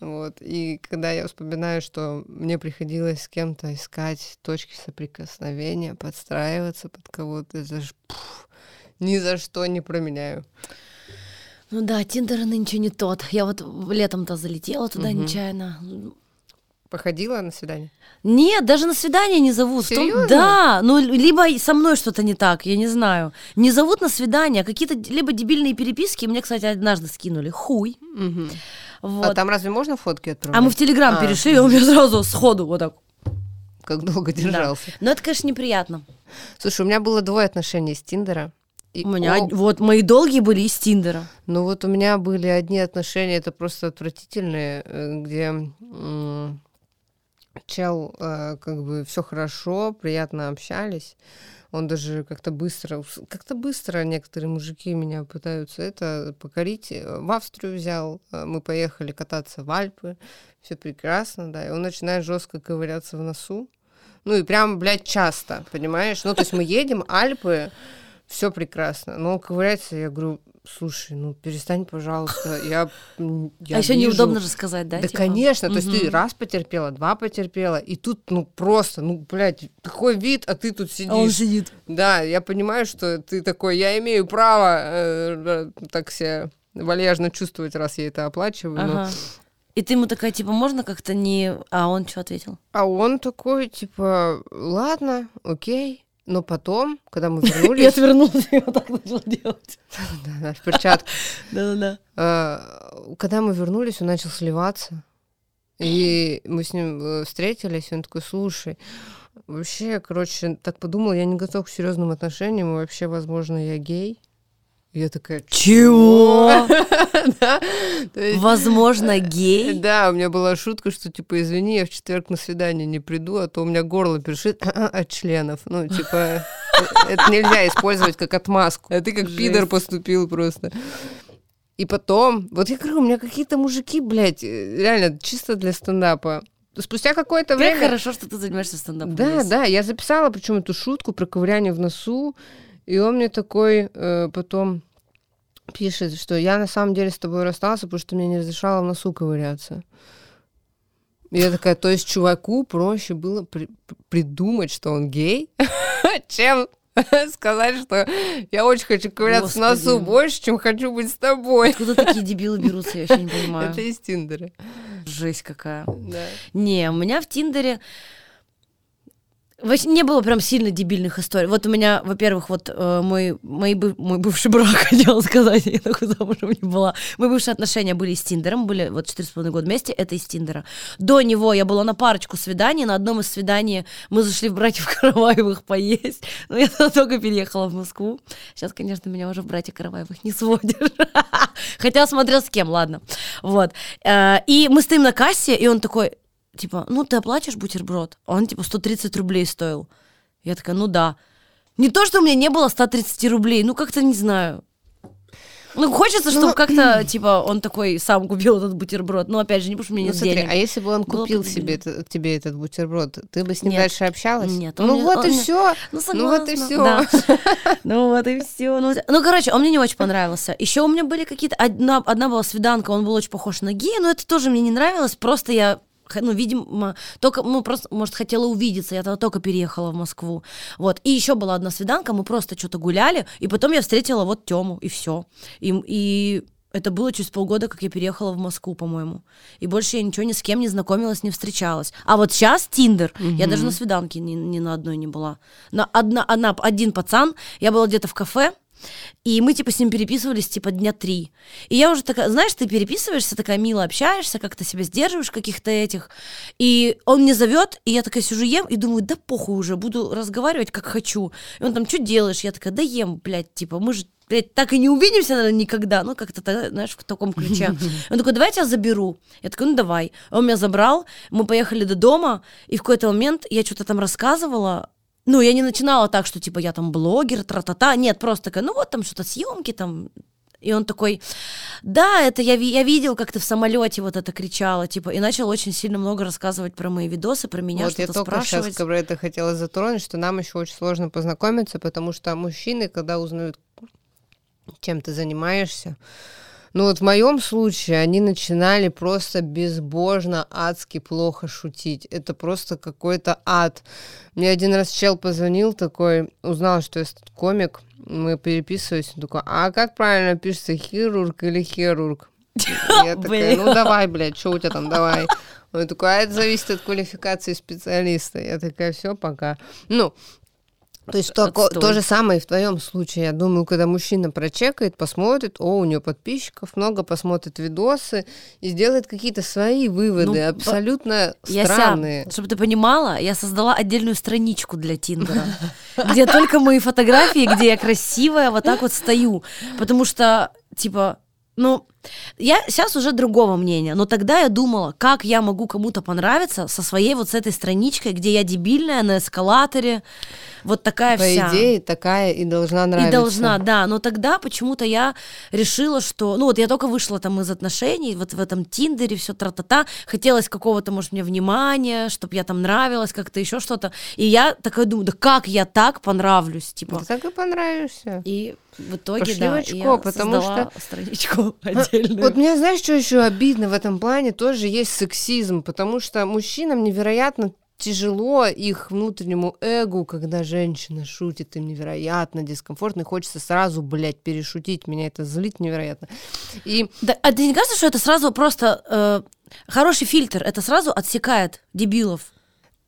Вот. И когда я вспоминаю, что мне приходилось с кем-то искать точки соприкосновения, подстраиваться под кого-то, это ж пф, ни за что не променяю. Ну да, Тиндер нынче не тот. Я вот летом-то залетела туда Мгм. нечаянно. Походила на свидание? Нет, даже на свидание не зовут. Серьёзно? Да, ну либо со мной что-то не так, я не знаю. Не зовут на свидание, а какие-то либо дебильные переписки. Мне, кстати, однажды скинули. Хуй. Вот. А там разве можно фотки отправлять? А мы в Телеграм А, перешли, и он мне сразу сходу вот так. Как долго Да. держался. Но это, конечно, неприятно. Слушай, у меня было двое отношений с Тиндера. И У меня о- вот мои долгие были из Тиндера. Ну вот у меня были одни отношения, это просто отвратительные, э, где чел, э, как бы все хорошо, приятно общались. Он даже как-то быстро, как-то быстро некоторые мужики меня пытаются это покорить. Э, В Австрию взял, э, мы поехали кататься в Альпы, все прекрасно, да, и он начинает жестко ковыряться в носу. Ну и прям, блядь, часто, понимаешь? Ну, то есть мы едем, Альпы, все прекрасно. Но он ковыряется, я говорю, слушай, ну перестань, пожалуйста. Я, я а еще вижу». неудобно же сказать, да? Да, типа? конечно, то есть ты раз потерпела, два потерпела, и тут, ну, просто, ну, блядь, такой вид, а ты тут сидишь. А он сидит. Да, я понимаю, что ты такой, я имею право э, э, так себя вальяжно чувствовать, раз я это оплачиваю. но- Ага. И ты ему такая, типа, можно как-то не... А он что ответил? А он такой, типа, ладно, окей. Но потом, когда мы вернулись, отвернулся, и вот так начал делать. да, в перчатку, Да-да-да. э, когда мы вернулись, он начал сливаться. И мы с ним э, встретились, и он такой, слушай, вообще, короче, так подумал, я не готов к серьезным отношениям, и вообще, возможно, я гей. Я такая, Чего? да? То есть- Возможно, гей? Да, у меня была шутка, что типа, извини, я в четверг на свидание не приду, а то у меня горло першит от членов. Ну, типа, э, это нельзя использовать как отмазку. А ты как пидор поступил просто. И потом, вот я говорю, у меня какие-то мужики, блядь, э, реально, чисто для стендапа. Спустя какое-то Как время... хорошо, что ты занимаешься стендапом. Да, да, я записала причем эту шутку про ковыряние в носу, и он мне такой э, потом пишет, что я на самом деле с тобой расстался, потому что мне не разрешало в носу ковыряться. И я такая, то есть чуваку проще было при- придумать, что он гей, чем сказать, что я очень хочу ковыряться в носу Господи. больше, чем хочу быть с тобой. Откуда такие дебилы берутся, я вообще не понимаю. Это из Тиндера. Жесть какая. Да. Не, у меня в Тиндере вообще не было прям сильно дебильных историй. Вот у меня, во-первых, вот э, мой, бы- мой бывший брак, хотела сказать, я такой замужем не была. Мои бывшие отношения были с Тиндером, были вот четыре с половиной года вместе, это из Тиндера. До него я была на парочку свиданий, на одном из свиданий мы зашли в братьев Караваевых поесть, но я только переехала в Москву. Сейчас, конечно, меня уже в братья Караваевых не сводишь. Хотя смотрел с кем, ладно. Вот. Э, И мы стоим на кассе, и он такой, типа, ну ты оплатишь бутерброд? А Он типа 130 рублей стоил. Я такая, ну да. Не то, что у меня не было 130 рублей, ну как-то не знаю. Ну, хочется, чтобы Ну, как-то, типа, он такой сам купил этот бутерброд. Ну, опять же, не потому что у меня Ну нет смотри, денег. а если бы он купил себе это- тебе этот бутерброд, ты бы с ним Нет. дальше общалась? Нет, Ну мне- вот и мне- все. Ну, Ну вот и всё. да. Ну вот и все. Ну, ну, короче, он мне не очень понравился. Еще у меня были какие-то... Одна, одна была свиданка, он был очень похож на гея, но это тоже мне не нравилось. Просто я ну, видимо, только, ну, просто, может, хотела увидеться, я тогда только переехала в Москву, вот, и еще была одна свиданка, мы просто что-то гуляли, и потом я встретила вот Тему, и все, и, и это было через полгода, как я переехала в Москву, по-моему. И больше я ничего ни с кем не знакомилась, не встречалась. А вот сейчас Тиндер. Я даже на свиданке ни, ни на одной не была. На одна, одна, один пацан, я была где-то в кафе, и мы, типа, с ним переписывались, типа, дня три. И я уже такая, знаешь, ты переписываешься, такая мило общаешься, как-то себя сдерживаешь каких-то этих. И он мне зовет, и я такая сижу, ем, и думаю, да похуй уже, буду разговаривать, как хочу. И он там, что делаешь? Я такая, да ем, блядь, типа, мы же блядь, так и не увидимся, наверное, никогда. Ну, как-то, знаешь, в таком ключе. Он такой, давай я тебя заберу. Я такой, ну, давай. Он меня забрал, мы поехали до дома, и в какой-то момент я что-то там рассказывала, ну, я не начинала так, что, типа, я там блогер, тра-та-та. Нет, просто такая, ну, вот там что-то съемки, там, и он такой, да, это я, я видел, как ты в самолете вот это кричала, типа, и начал очень сильно много рассказывать про мои видосы, про меня, вот я что-то только спрашивать. сейчас про это хотела затронуть, что нам еще очень сложно познакомиться, потому что мужчины, когда узнают, чем ты занимаешься, ну вот в моем случае они начинали просто безбожно, адски плохо шутить. Это просто какой-то ад. Мне один раз чел позвонил такой, узнал, что я комик, мы переписывались, он такой, а как правильно пишется, хирург или хирург? Я такая, ну давай, блядь, что у тебя там, давай. Он такой, а это зависит от квалификации специалиста. Я такая, все, пока. Ну, то есть то, Отстой. то же самое и в твоем случае. Я думаю, когда мужчина прочекает, посмотрит, о, у него подписчиков много, посмотрит видосы и сделает какие-то свои выводы, Ну, абсолютно Яся, странные. чтобы ты понимала, я создала отдельную страничку для Тиндера, где только мои фотографии, где я красивая, вот так вот стою. Потому что, типа, ну, я сейчас уже другого мнения, но тогда я думала, как я могу кому-то понравиться со своей вот с этой страничкой, где я дебильная на эскалаторе, вот такая По вся. идее, такая и должна нравиться. И должна, да. Но тогда почему-то я решила, что... Ну вот я только вышла там из отношений, вот в этом Тиндере, все тра-та-та. Хотелось какого-то, может, мне внимания, чтобы я там нравилась, как-то еще что-то. И я такая думаю, да как я так понравлюсь, типа. Ты так и понравишься. И в итоге, Пошли да, очко, я потому создала страничку отдельную. Вот мне, знаешь, что еще обидно в этом плане? Тоже есть сексизм, потому что мужчинам невероятно тяжело их внутреннему эгу, когда женщина шутит, им невероятно дискомфортно, и хочется сразу, блядь, перешутить, меня это злит невероятно. И Да, а тебе не кажется, что это сразу просто э, хороший фильтр? Это сразу отсекает дебилов.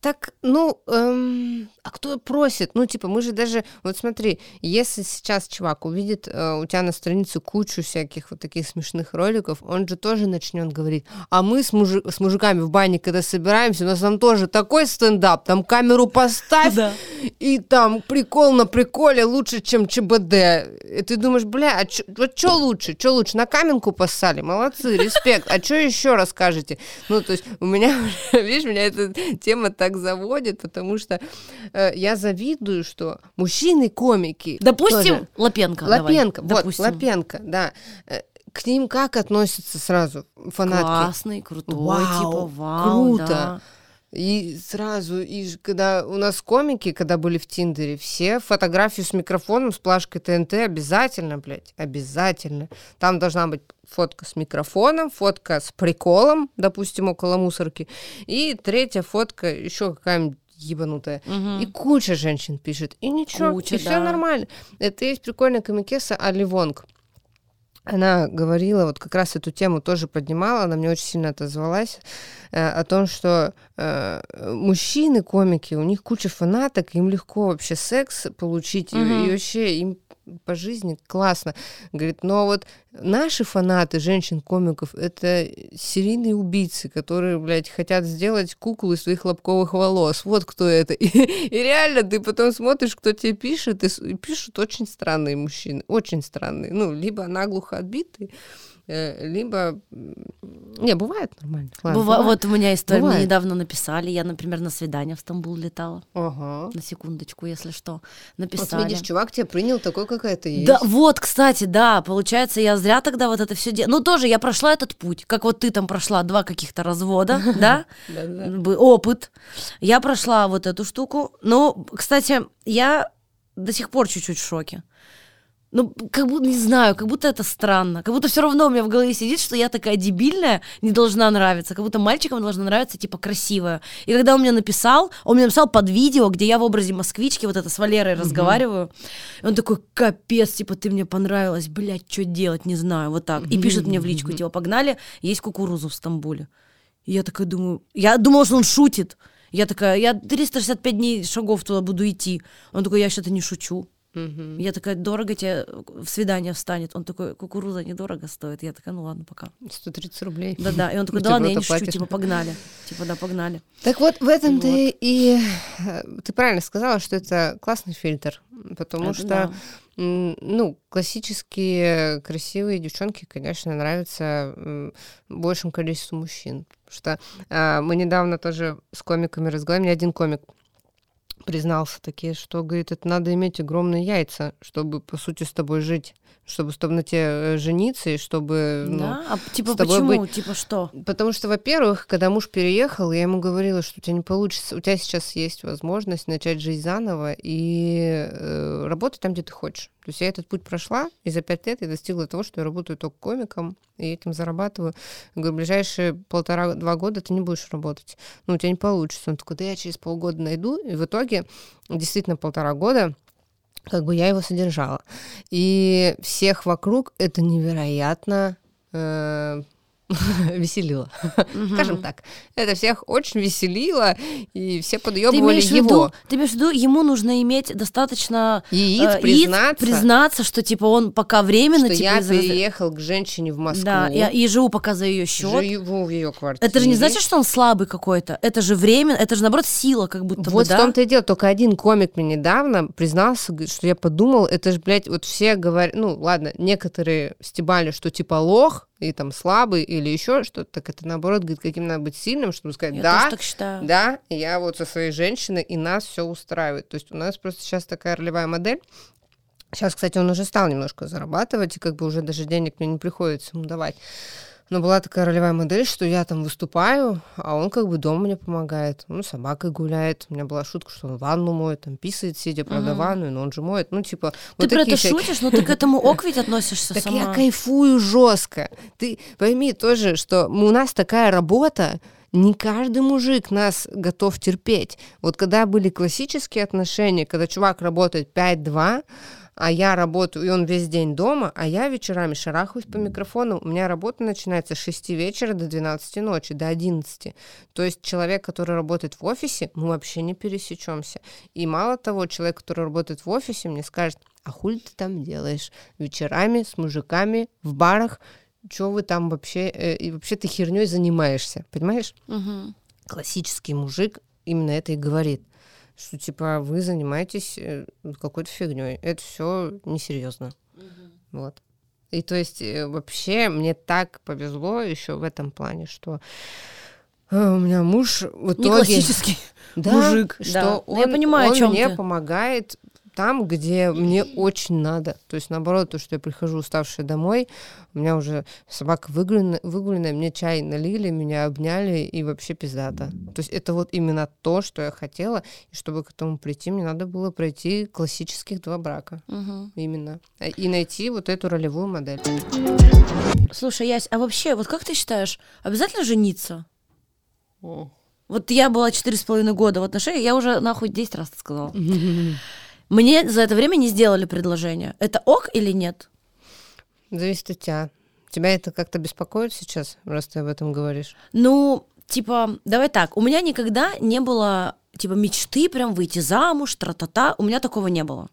Так, ну, эм, а кто просит? Ну, типа, мы же даже, вот смотри, если сейчас чувак увидит э, у тебя на странице кучу всяких вот таких смешных роликов, он же тоже начнет говорить, а мы с, мужи- с мужиками в бане, когда собираемся, у нас там тоже такой стендап, там камеру поставь, Да. и там прикол на приколе лучше, чем ЧБД. И ты думаешь, бля, а чё, вот что лучше? Что лучше? На каменку поссали? Молодцы, респект. А что еще расскажете? Ну, то есть у меня, видишь, меня эта тема так заводит, потому что э, я завидую, что мужчины-комики Допустим, тоже- Лапенко. давай. Лапенко, вот, Допустим. Лапенко, да. Э, К ним как относятся сразу фанатки? Классный, крутой, Вау, типа, вау, круто. да. И сразу, и когда у нас комики, когда были в Тиндере, все фотографию с микрофоном, с плашкой ТНТ обязательно, блядь, обязательно. Там должна быть фотка с микрофоном, фотка с приколом, допустим, около мусорки, и третья фотка еще какая-нибудь ебанутая. Мгм. И куча женщин пишет, и ничего, Куча, и все да. нормально. Это есть прикольная комикеса Али Вонг. Она говорила, вот как раз эту тему тоже поднимала, она мне очень сильно отозвалась, э, о том, что э, мужчины, комики, у них куча фанаток, им легко вообще секс получить, и- Мгм. и, вообще им по жизни классно. Говорит, но вот наши фанаты, женщин-комиков, это серийные убийцы, которые, блядь, хотят сделать куклу из своих лобковых волос. Вот кто это. И, и реально ты потом смотришь, кто тебе пишет, и, и пишут очень странные мужчины, очень странные. Ну, либо наглухо отбитые, либо... м, Не, бывает нормально. Ладно, Быва- бывает. Вот у меня история, мне Бывает. недавно написали, я, например, на свидание в Стамбул летала, Ага. на секундочку, если что, Вот написали. видишь, чувак тебя принял такой, какая ты есть. Да, вот, кстати, да, получается, я зря тогда вот это все делала. Ну, тоже я прошла этот путь, как вот ты там прошла два каких-то развода, да, опыт. Я прошла вот эту штуку. Ну, кстати, я до сих пор чуть-чуть в шоке. Ну, как будто, не знаю, как будто это странно. Как будто все равно у меня в голове сидит, что я такая дебильная, не должна нравиться. Как будто мальчикам должна нравиться, типа, красивая. И когда он мне написал, он мне написал под видео, где я в образе москвички, вот это с Валерой разговариваю. И он такой, капец, типа, ты мне понравилась, блядь, что делать, не знаю, вот так. И пишет мне в личку, типа, погнали, есть кукурузу в Стамбуле. И я такая думаю, я думала, что он шутит. Я такая, я 365 дней шагов туда буду идти. Он такой, я что-то не шучу. Мгм. Я такая, дорого тебе в свидание встанет. Он такой, кукуруза недорого стоит. Я такая, ну ладно, пока. 130 рублей. Да-да. И он такой, да ладно, я не шучу, типа, погнали. Типа, да, погнали. Так вот, в этом ты и... э, Ты правильно сказала, что это классный фильтр, потому Это что да. Ну, классические красивые девчонки, конечно, нравятся большему количеству мужчин. Потому что а, мы недавно тоже с комиками разговаривали, мне один комик признался такие, что, говорит, это надо иметь огромные яйца, чтобы, по сути, с тобой жить, чтобы, чтобы на тебе э, жениться и чтобы... ну, Да? А типа с тобой почему? быть. Типа что? Потому что, во-первых, когда муж переехал, я ему говорила, что у тебя не получится, у тебя сейчас есть возможность начать жизнь заново и э, работать там, где ты хочешь. То есть я этот путь прошла, и за пять лет я достигла того, что я работаю только комиком, и этим зарабатываю. Я говорю, ближайшие полтора-два года ты не будешь работать. Ну, у тебя не получится. Он такой, да я через полгода найду. И в итоге действительно полтора года как бы я его содержала. И всех вокруг это невероятно э, веселило. Скажем так. Это всех очень веселило, и все Ты подъебывали в его. виду, ты имеешь в виду, ему нужно иметь достаточно Яиц э, признаться, признаться, что типа он пока временно что типа, я из- переехал к женщине в Москву. Да, и, и живу пока за ее счет. живу в ее квартире. Это же не значит, что он слабый какой-то. Это же время, это же наоборот сила, как будто бы, Вот да? в том-то и дело. Только один комик мне недавно признался, говорит, что я подумал, это же, блядь, вот все говорят, ну, ладно, некоторые стебали, что типа лох, и там слабый, или еще что-то, так это наоборот, говорит, каким надо быть сильным, чтобы сказать, Я да, так считаю. да, я вот со своей женщиной, и нас все устраивает. То есть у нас просто сейчас такая ролевая модель. Сейчас, кстати, он уже стал немножко зарабатывать, и как бы уже даже денег мне не приходится ему давать. Но была такая ролевая модель, что я там выступаю, а он как бы дома мне помогает. Ну, собакой гуляет. У меня была шутка, что он ванну моет, там писает, сидя, правда, Мгм. ванную, но он же моет. Ну, типа, Ты вот про это всякие- шутишь, но ты к этому ок ведь относишься так сама. я кайфую жестко. Ты пойми тоже, что у нас такая работа, не каждый мужик нас готов терпеть. Вот когда были классические отношения, когда чувак работает 5-2, а я работаю, и он весь день дома, а я вечерами шарахаюсь по микрофону. У меня работа начинается с 6 вечера до 12 ночи, до 11. То есть человек, который работает в офисе, мы вообще не пересечемся. И мало того, человек, который работает в офисе, мне скажет, а хули ты там делаешь? Вечерами с мужиками в барах, что вы там вообще, э, и вообще ты херней занимаешься, понимаешь? Мгм. Классический мужик именно это и говорит, что типа вы занимаетесь э, какой-то фигней, это все несерьезно, вот. И то есть э, вообще мне так повезло еще в этом плане, что э, у меня муж в Не итоге классический да, мужик, что да. он, Ну, я понимаю, он мне ты. помогает там, где мне очень надо. То есть, наоборот, то, что я прихожу уставшая домой, у меня уже собака выгуленная, выгуленная, мне чай налили, меня обняли, и вообще пиздата. То есть это вот именно то, что я хотела, и чтобы к этому прийти, мне надо было пройти классических два брака. Мгм. Именно. А, И найти вот эту ролевую модель. Слушай, Ясь, а вообще, вот как ты считаешь, обязательно жениться? Вот я была четыре с половиной года в отношениях, я уже нахуй 10 раз это сказала. Мне за это время не сделали предложение. Это ок или нет? Зависит от тебя. Тебя это как-то беспокоит сейчас, раз ты об этом говоришь? Ну, типа, давай так, у меня никогда не было, типа, мечты прям выйти замуж, тра-та-та, у меня такого не было.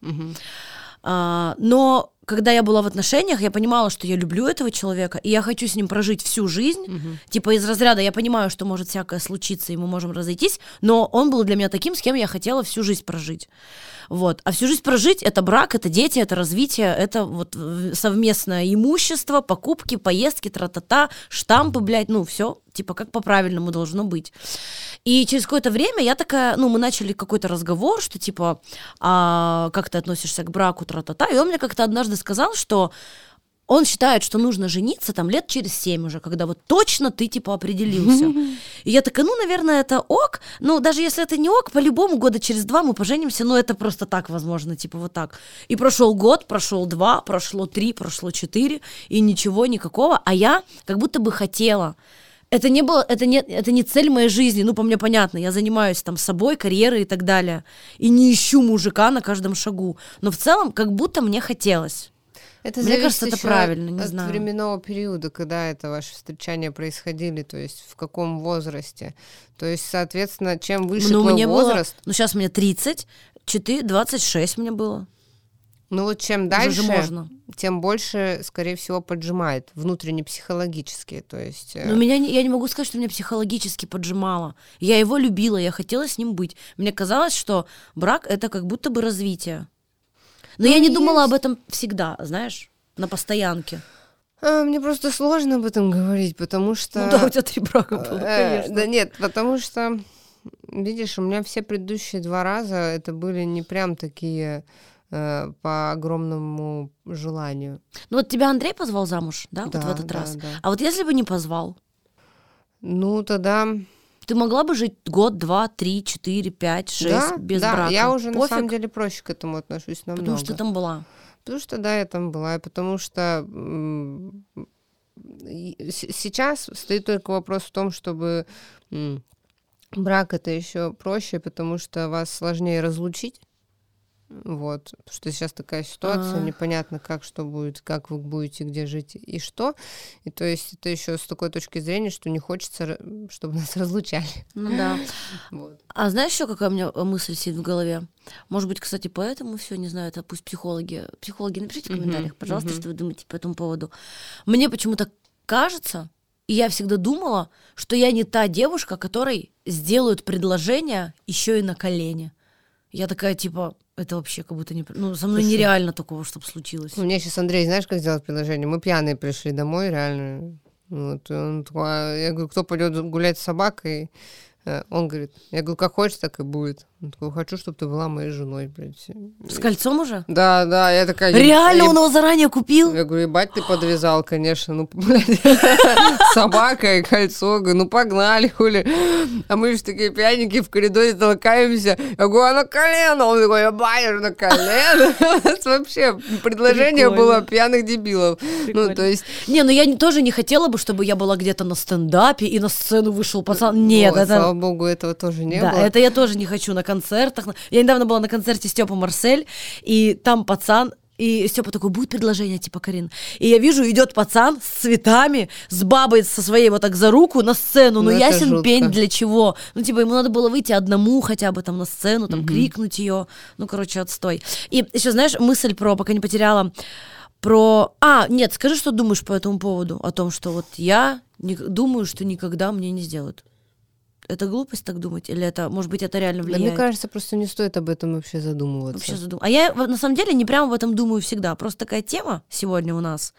А, но когда я была в отношениях, я понимала, что я люблю этого человека, и я хочу с ним прожить всю жизнь. Типа из разряда я понимаю, что может всякое случиться, и мы можем разойтись, но он был для меня таким, с кем я хотела всю жизнь прожить. Вот. А всю жизнь прожить это брак, это дети, это развитие, это вот э, совместное имущество, покупки, поездки, тра-та-та, штампы, блядь, ну все, типа как по-правильному должно быть. И через какое-то время я такая, ну, мы начали какой-то разговор, что типа, а, как ты относишься к браку, тра-та-та, и он мне как-то однажды сказал, что он считает, что нужно жениться там лет через семь уже, когда вот точно ты типа определился. И я такая, ну, наверное, это ок. Ну, даже если это не ок, по-любому года через два мы поженимся. Ну, это просто так возможно, типа вот так. И прошел год, прошел два, прошло три, прошло четыре, и ничего, никакого. А я как будто бы хотела. Это не было, это не, это не цель моей жизни, ну, по мне понятно, я занимаюсь там собой, карьерой и так далее, и не ищу мужика на каждом шагу, но в целом как будто мне хотелось. Это Мне кажется, это правильно, не от знаю. временного периода, когда это ваши встречания происходили, то есть в каком возрасте. То есть, соответственно, чем выше ну, твой мне возраст, было, ну, сейчас мне 30, 4, 26 мне было. Ну вот чем дальше, можно. тем больше, скорее всего, поджимает внутренне психологически. То есть, э, Но меня не- я не могу сказать, что меня психологически поджимало. Я его любила, я хотела с ним быть. Мне казалось, что брак это как будто бы развитие. Но я не есть. думала об этом всегда, знаешь, на постоянке. А, мне просто сложно об этом говорить, потому что... Ну да, у тебя три брака было, Э, конечно. Да нет, потому что, видишь, у меня все предыдущие два раза это были не прям такие э, по огромному желанию. Ну вот тебя Андрей позвал замуж, да, вот Да, в этот да, раз? да. А вот если бы не позвал, Ну, тогда... ты могла бы жить год, два, три, четыре, пять, шесть да, без да, брака? я уже на Пофиг, самом деле проще к этому отношусь намного. потому что ты там была. Потому что, да, я там была, и потому что сейчас стоит только вопрос в том, чтобы брак это еще проще, потому что вас сложнее разлучить. Вот, потому что сейчас такая ситуация, А. непонятно, как что будет, как вы будете, где жить и что. И то есть это еще с такой точки зрения, что не хочется, чтобы нас разлучали. Ну да. Вот. А знаешь еще, какая у меня э, мысль сидит в голове? Может быть, кстати, поэтому все, не знаю, это пусть психологи. Психологи, напишите в комментариях, пожалуйста, что вы думаете по этому поводу. Мне почему-то кажется, и я всегда думала, что я не та девушка, которой сделают предложение еще и на колени. Я такая, типа, это вообще как будто не... Ну, со мной Слушай. нереально такого, чтобы случилось. У меня сейчас Андрей, знаешь, как сделать приложение? Мы пьяные пришли домой, реально. Вот, он такой, а я говорю, кто пойдет гулять с собакой? Э, Он говорит, я говорю, как хочешь, так и будет. Он такой, хочу, чтобы ты была моей женой, блядь. С кольцом уже? Да, да, я такая... «Еб- Реально еб- он его заранее купил? Я говорю, ебать, ты подвязал, конечно. Ну, блядь, собака и кольцо. Говорю, ну, погнали, хули. А мы же такие пьяненькие в коридоре толкаемся. Я говорю, а на колено? Он такой, ебать, я на колено. Вообще предложение было пьяных дебилов. Ну, то есть... Не, ну я тоже не хотела бы, чтобы я была где-то на стендапе и на сцену вышел пацан. Нет, это... Слава богу, этого тоже не да, было. это я тоже не хочу на концертах. Я недавно была на концерте Степа Марсель, и там пацан, и Степа такой, будет предложение, типа, Карин. И я вижу, идет пацан с цветами, с бабой со своей вот так за руку на сцену. Ну, Ну, ясен жутко. пень для чего? Ну, типа, ему надо было выйти одному хотя бы там на сцену, там, крикнуть ее. Ну, короче, отстой. И еще, знаешь, мысль про, пока не потеряла, про... А, нет, скажи, что думаешь по этому поводу, о том, что вот я не- думаю, что никогда мне не сделают. Это глупость так думать? Или это, может быть, это реально Да, влияет? мне кажется, просто не стоит об этом вообще задумываться. Вообще задум- А я на самом деле не прямо об этом думаю всегда. Просто такая тема сегодня у нас.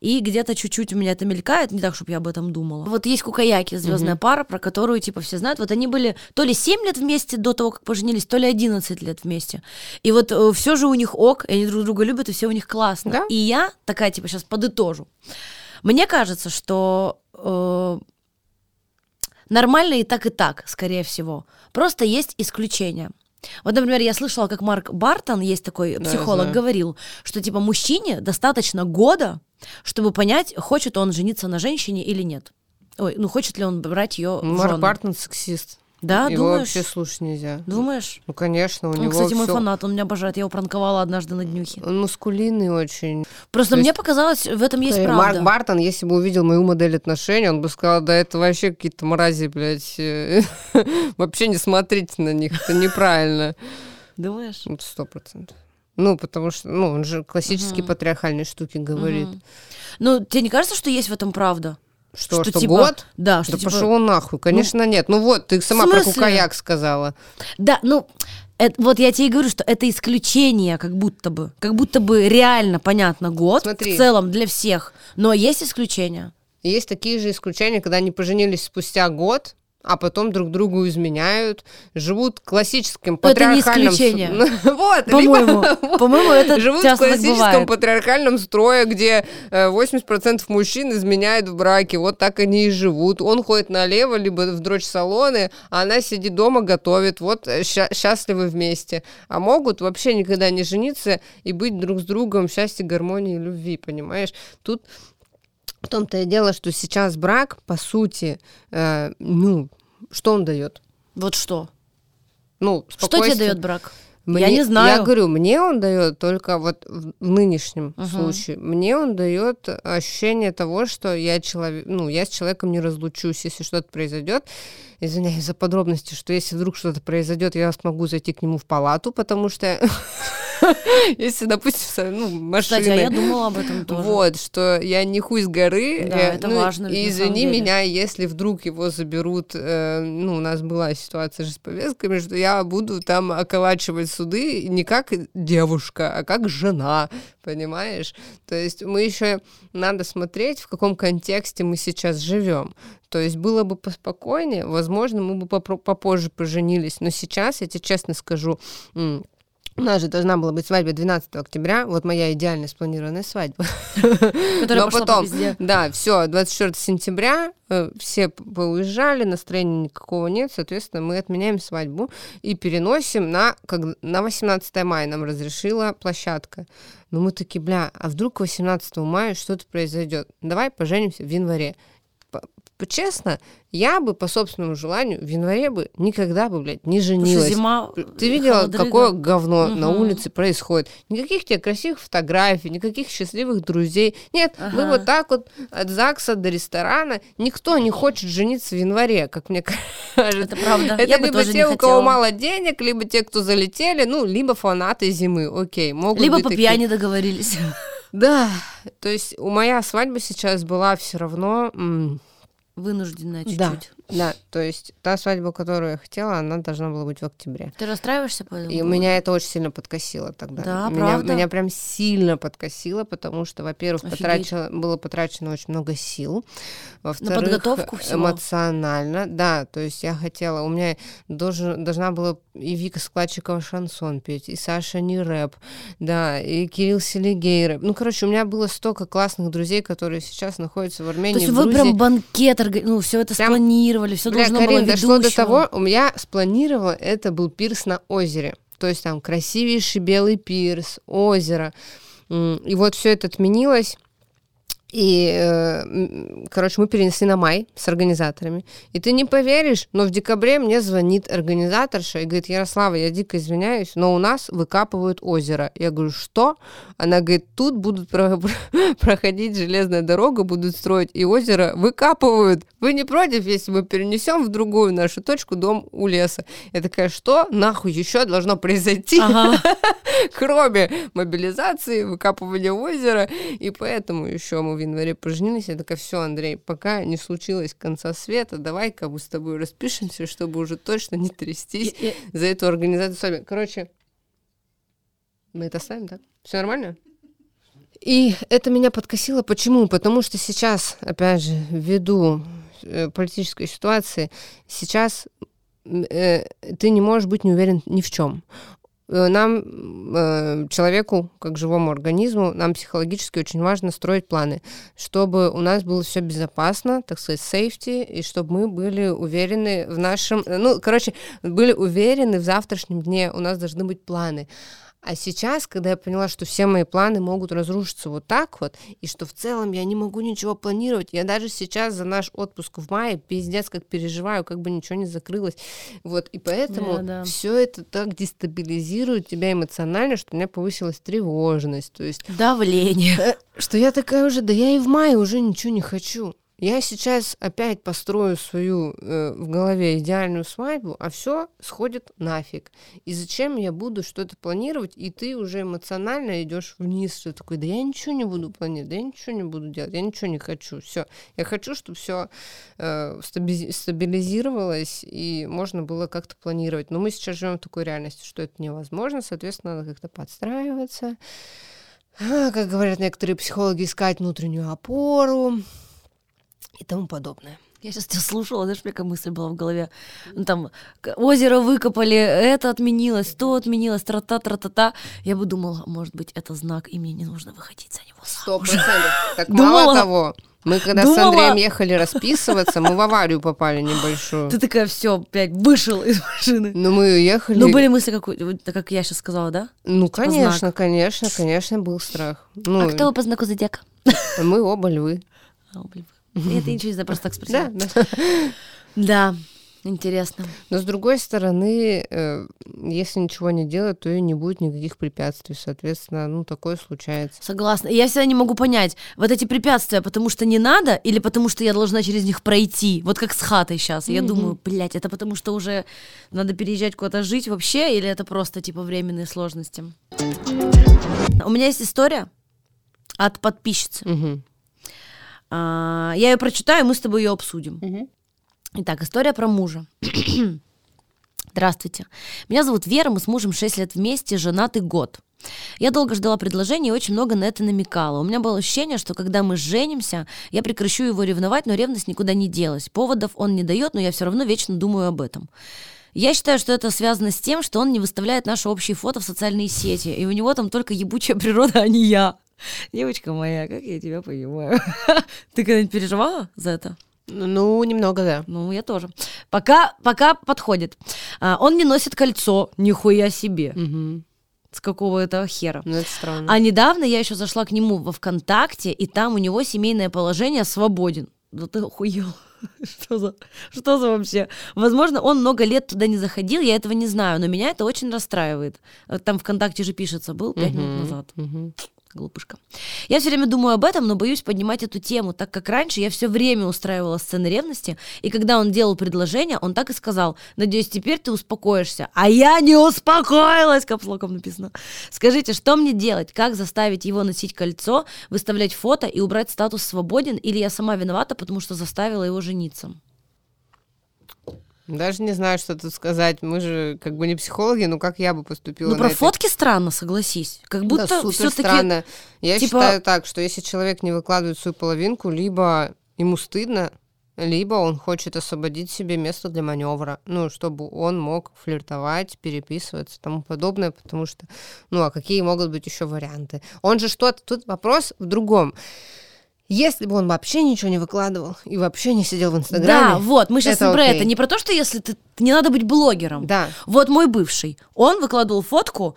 И где-то чуть-чуть у меня это мелькает, не так, чтобы я об этом думала. Вот есть Кукаяки, звездная пара, про которую типа все знают. Вот они были то ли 7 лет вместе до того, как поженились, то ли 11 лет вместе. И вот все же у них ок, и они друг друга любят, и все у них классно. Да. И я такая, типа, сейчас подытожу. Мне кажется, что э, нормально и так, и так, скорее всего. Просто есть исключения. Вот, например, я слышала, как Марк Бартон, есть такой Да, психолог, говорил, что типа мужчине достаточно года, чтобы понять, хочет он жениться на женщине или нет. Ой, ну хочет ли он брать ее Марк жены. Бартон сексист. Да, Его думаешь? вообще слушать нельзя. Думаешь? Ну, конечно, у Он, него кстати, мой всё- фанат, он меня обожает. Я его пранковала однажды на днюхе. Он мускулинный очень. Просто То мне есть- показалось, в этом есть правда. Марк Бартон, если бы увидел мою модель отношений, он бы сказал, да это вообще какие-то мрази, блядь. э, Вообще не смотрите на них, это неправильно. Думаешь? Вот сто процентов. Ну, потому что, ну, он же классические патриархальные штуки говорит. Ну, тебе не кажется, что есть в этом правда? Что, что, типа- год? Да, что Да типа... пошел нахуй, конечно, нет. Ну вот, ты сама про кукаяк сказала. Да, ну, это- вот я тебе и говорю, что это исключение, как будто бы. Как будто бы реально понятно год Смотри. в целом для всех. Но есть исключения. Есть такие же исключения, когда они поженились спустя год, а потом друг другу изменяют, живут классическим Но это не исключение. Вот, По-моему, либо- по-моему, это Живут в классическом бывает. патриархальном строе, где э, 80% мужчин изменяют в браке. Вот так они и живут. Он ходит налево, либо в дрочь-салоны, а она сидит дома, готовит. Вот э, ща- счастливы вместе. А могут вообще никогда не жениться и быть друг с другом в счастье, гармонии любви, понимаешь? Тут в том-то и дело, что сейчас брак, по сути, э, ну, что он дает? Вот что? Ну, Что тебе дает брак? Мне- я не знаю. Я говорю, мне он дает только вот в нынешнем Мгм. случае. Мне он дает ощущение того, что я человек, ну, я с человеком не разлучусь, если что-то произойдет. Извиняюсь за подробности, что если вдруг что-то произойдет, я смогу зайти к нему в палату, потому что Если, допустим, ну, машина... Кстати, а я думала об этом тоже. Вот, что я не хуй с горы. Да, э, это ну, важно И извини меня, если вдруг его заберут, э, ну, у нас была ситуация же с повестками, что я буду там околачивать суды не как девушка, а как жена, понимаешь? То есть мы еще надо смотреть, в каком контексте мы сейчас живем. То есть было бы поспокойнее, возможно, мы бы попозже поженились. Но сейчас, я тебе честно скажу, у нас же должна была быть свадьба 12 октября, вот моя идеально спланированная свадьба. Которая Но по потом, да, все, 24 сентября э, все поуезжали, настроения никакого нет, соответственно, мы отменяем свадьбу и переносим на, как, на 18 мая, нам разрешила площадка. Но мы такие, бля, а вдруг 18 мая что-то произойдет? Давай поженимся в январе. П- Честно, я бы по собственному желанию в январе бы никогда бы, блядь, не женилась. зима, Ты видела, холодрыга. какое говно на Мгм. улице происходит? Никаких тебе красивых фотографий, никаких счастливых друзей. Нет, мы Ага. вот так вот от ЗАГСа до ресторана. Никто не хочет жениться в январе, как мне кажется. Это правда. Это Я либо те, у кого мало денег, либо те, кто залетели, ну, либо фанаты зимы, окей, могут Либо по такие. пьяни договорились. Да, то есть у моя свадьба сейчас была все равно... м, Вынужденная Да, чуть-чуть. Да, то есть та свадьба, которую я хотела, она должна была быть в октябре. Ты расстраиваешься по этому И меня это очень сильно подкосило тогда. Да, меня, правда? меня прям сильно подкосило, потому что, во-первых, потрачено, было потрачено очень много сил. Во-вторых, подготовку всего? эмоционально. Да, то есть я хотела, у меня должен, должна была и Вика Складчикова шансон петь, и Саша не рэп, да, и Кирилл Селигей рэп. Ну, короче, у меня было столько классных друзей, которые сейчас находятся в Армении, То есть вы Грузии. прям банкет, ну, все это Прям- спланировали, все Бля, должно Карин, было дошло до того, у меня спланировала, это был пирс на озере. То есть там красивейший белый пирс, озеро. И вот все это отменилось. И, э, короче, мы перенесли на май с организаторами. И ты не поверишь, но в декабре мне звонит организаторша и говорит, Ярослава, я дико извиняюсь, но у нас выкапывают озеро. Я говорю, что? Она говорит, тут будут про- проходить железная дорога, будут строить, и озеро выкапывают. Вы не против, если мы перенесем в другую нашу точку дом у леса? Я такая, что нахуй еще должно произойти? Ага. кроме мобилизации, выкапывания озера, и поэтому еще мы в январе поженились. Я такая, все, Андрей, пока не случилось конца света, давай-ка мы с тобой распишемся, чтобы уже точно не трястись за эту организацию свадьбы. Короче, мы это оставим, да? Все нормально? И это меня подкосило. Почему? Потому что сейчас, опять же, ввиду э, политической ситуации, сейчас э, ты не можешь быть не уверен ни в чем. Нам, э, человеку, как живому организму, нам психологически очень важно строить планы, чтобы у нас было все безопасно, так сказать, safety, и чтобы мы были уверены в нашем... э, Ну, короче, были уверены в завтрашнем дне, у нас должны быть планы. А сейчас, когда я поняла, что все мои планы могут разрушиться вот так вот, и что в целом я не могу ничего планировать, я даже сейчас за наш отпуск в мае пиздец как переживаю, как бы ничего не закрылось. Вот, и поэтому Да, да. все это так дестабилизирует тебя эмоционально, что у меня повысилась тревожность. То есть, Давление. э, что я такая уже, да я и в мае уже ничего не хочу. Я сейчас опять построю свою э, в голове идеальную свадьбу, а все сходит нафиг. И зачем я буду что-то планировать, и ты уже эмоционально идешь вниз, что такой, да я ничего не буду планировать, да я ничего не буду делать, я ничего не хочу. Все. Я хочу, чтобы все стабилизировалось, и можно было как-то планировать. Но мы сейчас живем в такой реальности, что это невозможно, соответственно, надо как-то подстраиваться. А, Как говорят некоторые психологи, искать внутреннюю опору и тому подобное. Я сейчас тебя слушала, знаешь, у меня какая мысль была в голове. Ну, там озеро выкопали, это отменилось, то отменилось, тра-та, тра-та-та. Я бы думала, может быть, это знак, и мне не нужно выходить за него Сто замуж. процентов. Так Думала. мало того, мы когда с Думала. Андреем ехали расписываться, мы в аварию попали небольшую. Ты такая, все, блядь, вышел из машины. Но мы ехали... Ну, были мысли, как, как я сейчас сказала, да? Ну, типа конечно, знак. конечно, конечно, был страх. Ну, а кто вы по знаку зодиака? мы оба львы. А, блин. Я это ничего не знаю, просто так спросила. Да, да. Интересно. Но с другой стороны, э, если ничего не делать, то и не будет никаких препятствий. Соответственно, ну, такое случается. Согласна. Я всегда не могу понять, вот эти препятствия, потому что не надо, или потому что я должна через них пройти. Вот как с хатой сейчас. Я Мгм. думаю, блядь, это потому что уже надо переезжать куда-то жить вообще, или это просто типа временные сложности? У меня есть история от подписчицы. Мгм. А, Я ее прочитаю, мы с тобой ее обсудим. Итак, история про мужа. Здравствуйте. Меня зовут Вера, мы с мужем 6 лет вместе, женаты год. Я долго ждала предложения и очень много на это намекала. У меня было ощущение, что когда мы женимся, я прекращу его ревновать, но ревность никуда не делась. Поводов он не дает, но я все равно вечно думаю об этом. Я считаю, что это связано с тем, что он не выставляет наши общие фото в социальные сети, и у него там только ебучая природа, а не я. Девочка моя, как я тебя понимаю. Ты когда-нибудь переживала за это? Ну, немного, да. Ну, я тоже. Пока, пока подходит. А, он не носит кольцо, нихуя себе. Мгм. С какого это хера? Ну, это странно. А недавно я еще зашла к нему во ВКонтакте, и там у него семейное положение свободен. Да ты охуел. Что за, что за вообще? Возможно, он много лет туда не заходил, я этого не знаю, но меня это очень расстраивает. Там ВКонтакте же пишется, был пять минут Мгм. назад. Мгм. Глупышка. Я все время думаю об этом, но боюсь поднимать эту тему, так как раньше я все время устраивала сцены ревности, и когда он делал предложение, он так и сказал, надеюсь, теперь ты успокоишься. А я не успокоилась, капслоком написано. Скажите, что мне делать? Как заставить его носить кольцо, выставлять фото и убрать статус свободен, или я сама виновата, потому что заставила его жениться? Даже не знаю, что тут сказать. Мы же как бы не психологи, но как я бы поступила Ну, про этой- фотки странно, согласись. Как будто да, супер все-таки... странно. Я типа- считаю так, что если человек не выкладывает свою половинку, либо ему стыдно, либо он хочет освободить себе место для маневра, ну, чтобы он мог флиртовать, переписываться и тому подобное, потому что, ну, а какие могут быть еще варианты? Он же что-то, тут вопрос в другом. Если бы он вообще ничего не выкладывал и вообще не сидел в Инстаграме, Да, вот, мы сейчас это про окей. это. Не про то, что если ты... Не надо быть блогером. Да. Вот мой бывший, он выкладывал фотку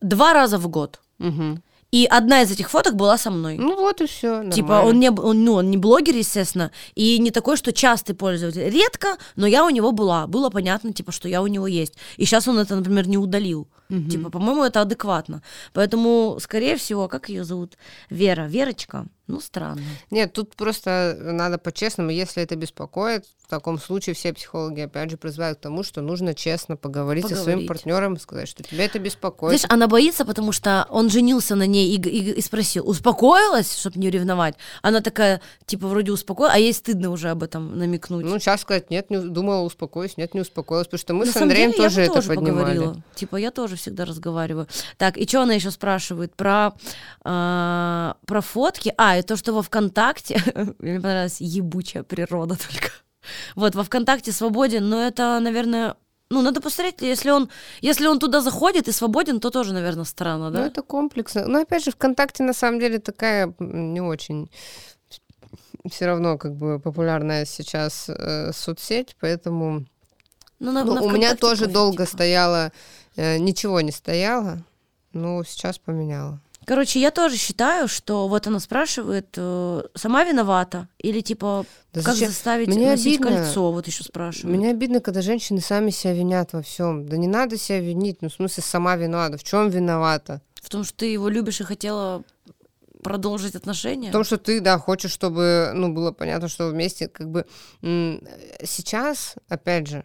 два раза в год. Мгм. И одна из этих фоток была со мной. Ну вот и все. Типа он не, он, ну, он не блогер, естественно, и не такой, что частый пользователь. Редко, но я у него была. Было понятно, типа, что я у него есть. И сейчас он это, например, не удалил. Типа, по-моему, это адекватно. Поэтому, скорее всего, как ее зовут? Вера. Верочка. Ну, странно. Нет, тут просто надо по-честному, если это беспокоит, в таком случае все психологи, опять же, призывают к тому, что нужно честно поговорить, со своим Поговорить. партнером, сказать, что тебя это беспокоит. Знаешь, она боится, потому что он женился на ней и, и и спросил, успокоилась, чтобы не ревновать? Она такая, типа, вроде успокоилась, а ей стыдно уже об этом намекнуть. Ну, сейчас сказать, нет, не, думала, успокоюсь, нет, не успокоилась, потому что мы На с Андреем деле, я тоже бы это тоже поднимали. поговорила. Типа, я тоже всегда разговариваю. Так, и что она еще спрашивает? Про, а, про фотки. А, и то, что во ВКонтакте... Мне понравилась ебучая природа только. Вот, во ВКонтакте свободен, но это, наверное... Ну, надо посмотреть, если он, если он туда заходит и свободен, то тоже, наверное, странно, Ну, да? это комплексно. Но, опять же, ВКонтакте, на самом деле, такая не очень все равно как бы популярная сейчас э, соцсеть, поэтому Ну, на- Ну, на у меня тоже пофиг, долго типа. стояло, э, ничего не стояло, но сейчас поменяла. Короче, я тоже считаю, что вот она спрашивает, э, сама виновата или типа Да как зачем? заставить Мне носить обидно. кольцо, вот еще спрашивают. Мне обидно, когда женщины сами себя винят во всем. Да не надо себя винить, ну, в смысле, сама виновата. В чем виновата? В том, что ты его любишь и хотела продолжить отношения. В том, что ты, да, хочешь, чтобы, ну, было понятно, что вместе, как бы, сейчас, опять же,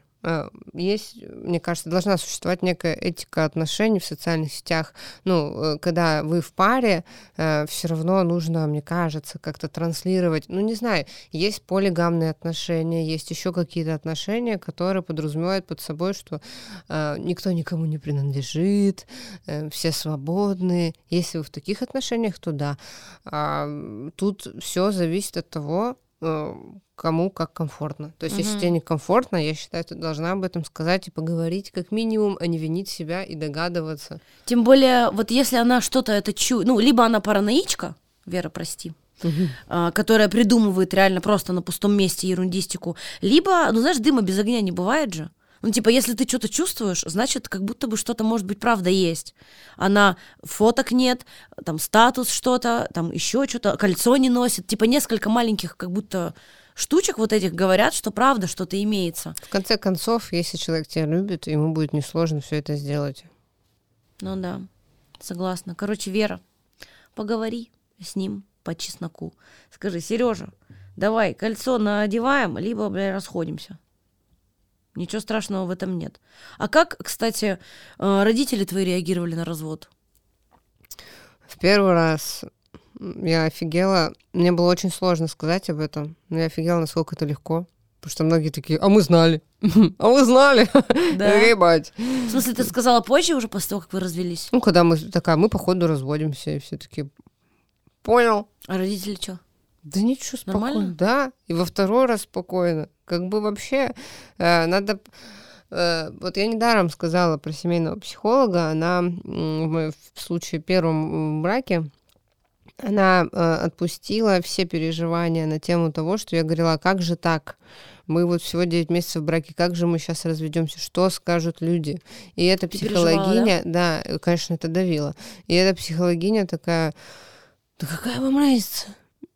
есть, мне кажется, должна существовать некая этика отношений в социальных сетях. Ну, э, когда вы в паре, все равно нужно, мне кажется, как-то транслировать. Ну, не знаю, есть полигамные отношения, есть еще какие-то отношения, которые подразумевают под собой, что э, никто никому не принадлежит, э, все свободны. Если вы в таких отношениях, то да. А, тут все зависит от того, э, кому как комфортно. То есть, если Мгм. тебе некомфортно, я считаю, ты должна об этом сказать и поговорить как минимум, а не винить себя и догадываться. Тем более, вот если она что-то это чует, ну, либо она параноичка, Вера, прости, а, которая придумывает реально просто на пустом месте ерундистику, либо, ну, знаешь, дыма без огня не бывает же. Ну, типа, если ты что-то чувствуешь, значит, как будто бы что-то, может быть, правда есть. Она фоток нет, там статус что-то, там еще что-то, кольцо не носит. Типа, несколько маленьких, как будто штучек вот этих говорят, что правда что-то имеется. В конце концов, если человек тебя любит, ему будет несложно все это сделать. Ну да, согласна. Короче, Вера, поговори с ним по чесноку. Скажи, Сережа, давай кольцо надеваем, либо, бля, расходимся. Ничего страшного в этом нет. А как, кстати, э, родители твои реагировали на развод? В первый раз я офигела. Мне было очень сложно сказать об этом, но я офигела, насколько это легко. Потому что многие такие, а мы знали. А мы знали. Да. Ебать. В смысле, ты сказала позже, уже после того, как вы развелись? Ну, когда мы такая, мы походу разводимся, и все таки понял. А родители что? Да ничего, спокойно. Нормально? Да, и во второй раз спокойно. Как бы вообще э, надо... э, вот я недаром сказала про семейного психолога. Она в моем случае первом браке, она э, отпустила все переживания на тему того, что я говорила, «А как же так? Мы вот всего 9 месяцев в браке, как же мы сейчас разведемся? Что скажут люди? И эта Ты психологиня, да, э, конечно, это давило. И эта психологиня такая, да какая вам разница?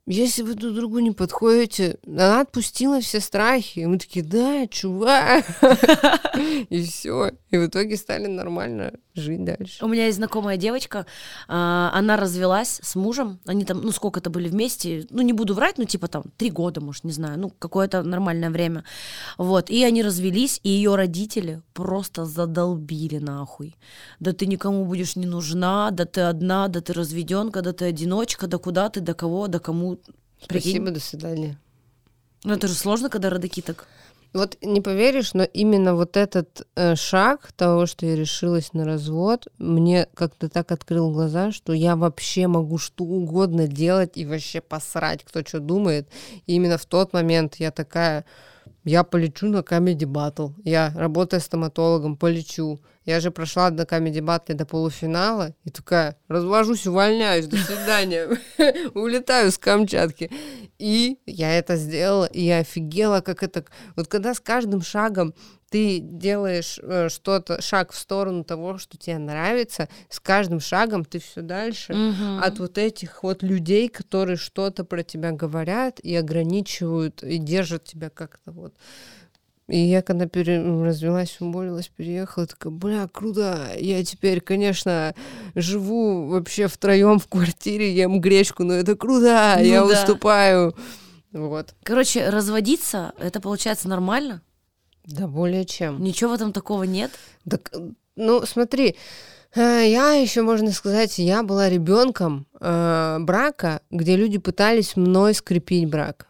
Если вы друг другу не подходите, она отпустила все страхи. И мы такие, да, чувак. И все. И в итоге стали нормально жить дальше. У меня есть знакомая девочка, а, она развелась с мужем, они там, ну, сколько-то были вместе, ну, не буду врать, ну, типа там три года, может, не знаю, ну, какое-то нормальное время, вот, и они развелись, и ее родители просто задолбили нахуй, да ты никому будешь не нужна, да ты одна, да ты разведенка, да ты одиночка, да куда ты, да кого, да кому, Прикинь. Спасибо, до свидания. ну, это же сложно, когда родаки так, Вот не поверишь, но именно вот этот э, шаг того, что я решилась на развод, мне как-то так открыл глаза, что я вообще могу что угодно делать и вообще посрать, кто что думает. И именно в тот момент я такая, я полечу на Comedy Battle. Я, работая стоматологом, полечу. Я же прошла на Comedy Battle до полуфинала и такая, развожусь, увольняюсь, до свидания. Улетаю с Камчатки. И я это сделала, и я офигела, как это... Вот когда с каждым шагом ты делаешь э, что-то, шаг в сторону того, что тебе нравится, с каждым шагом ты все дальше Мгм. от вот этих вот людей, которые что-то про тебя говорят и ограничивают, и держат тебя как-то вот. И я когда пере... развелась, уволилась, переехала, такая, бля, круто, я теперь, конечно, живу вообще втроем в квартире, ем гречку, но это круто, Ну я да. уступаю. Вот. Короче, разводиться, это получается нормально? Да более чем. Ничего в этом такого нет? Так, ну, смотри, э, я еще, можно сказать, я была ребенком э, брака, где люди пытались мной скрепить брак.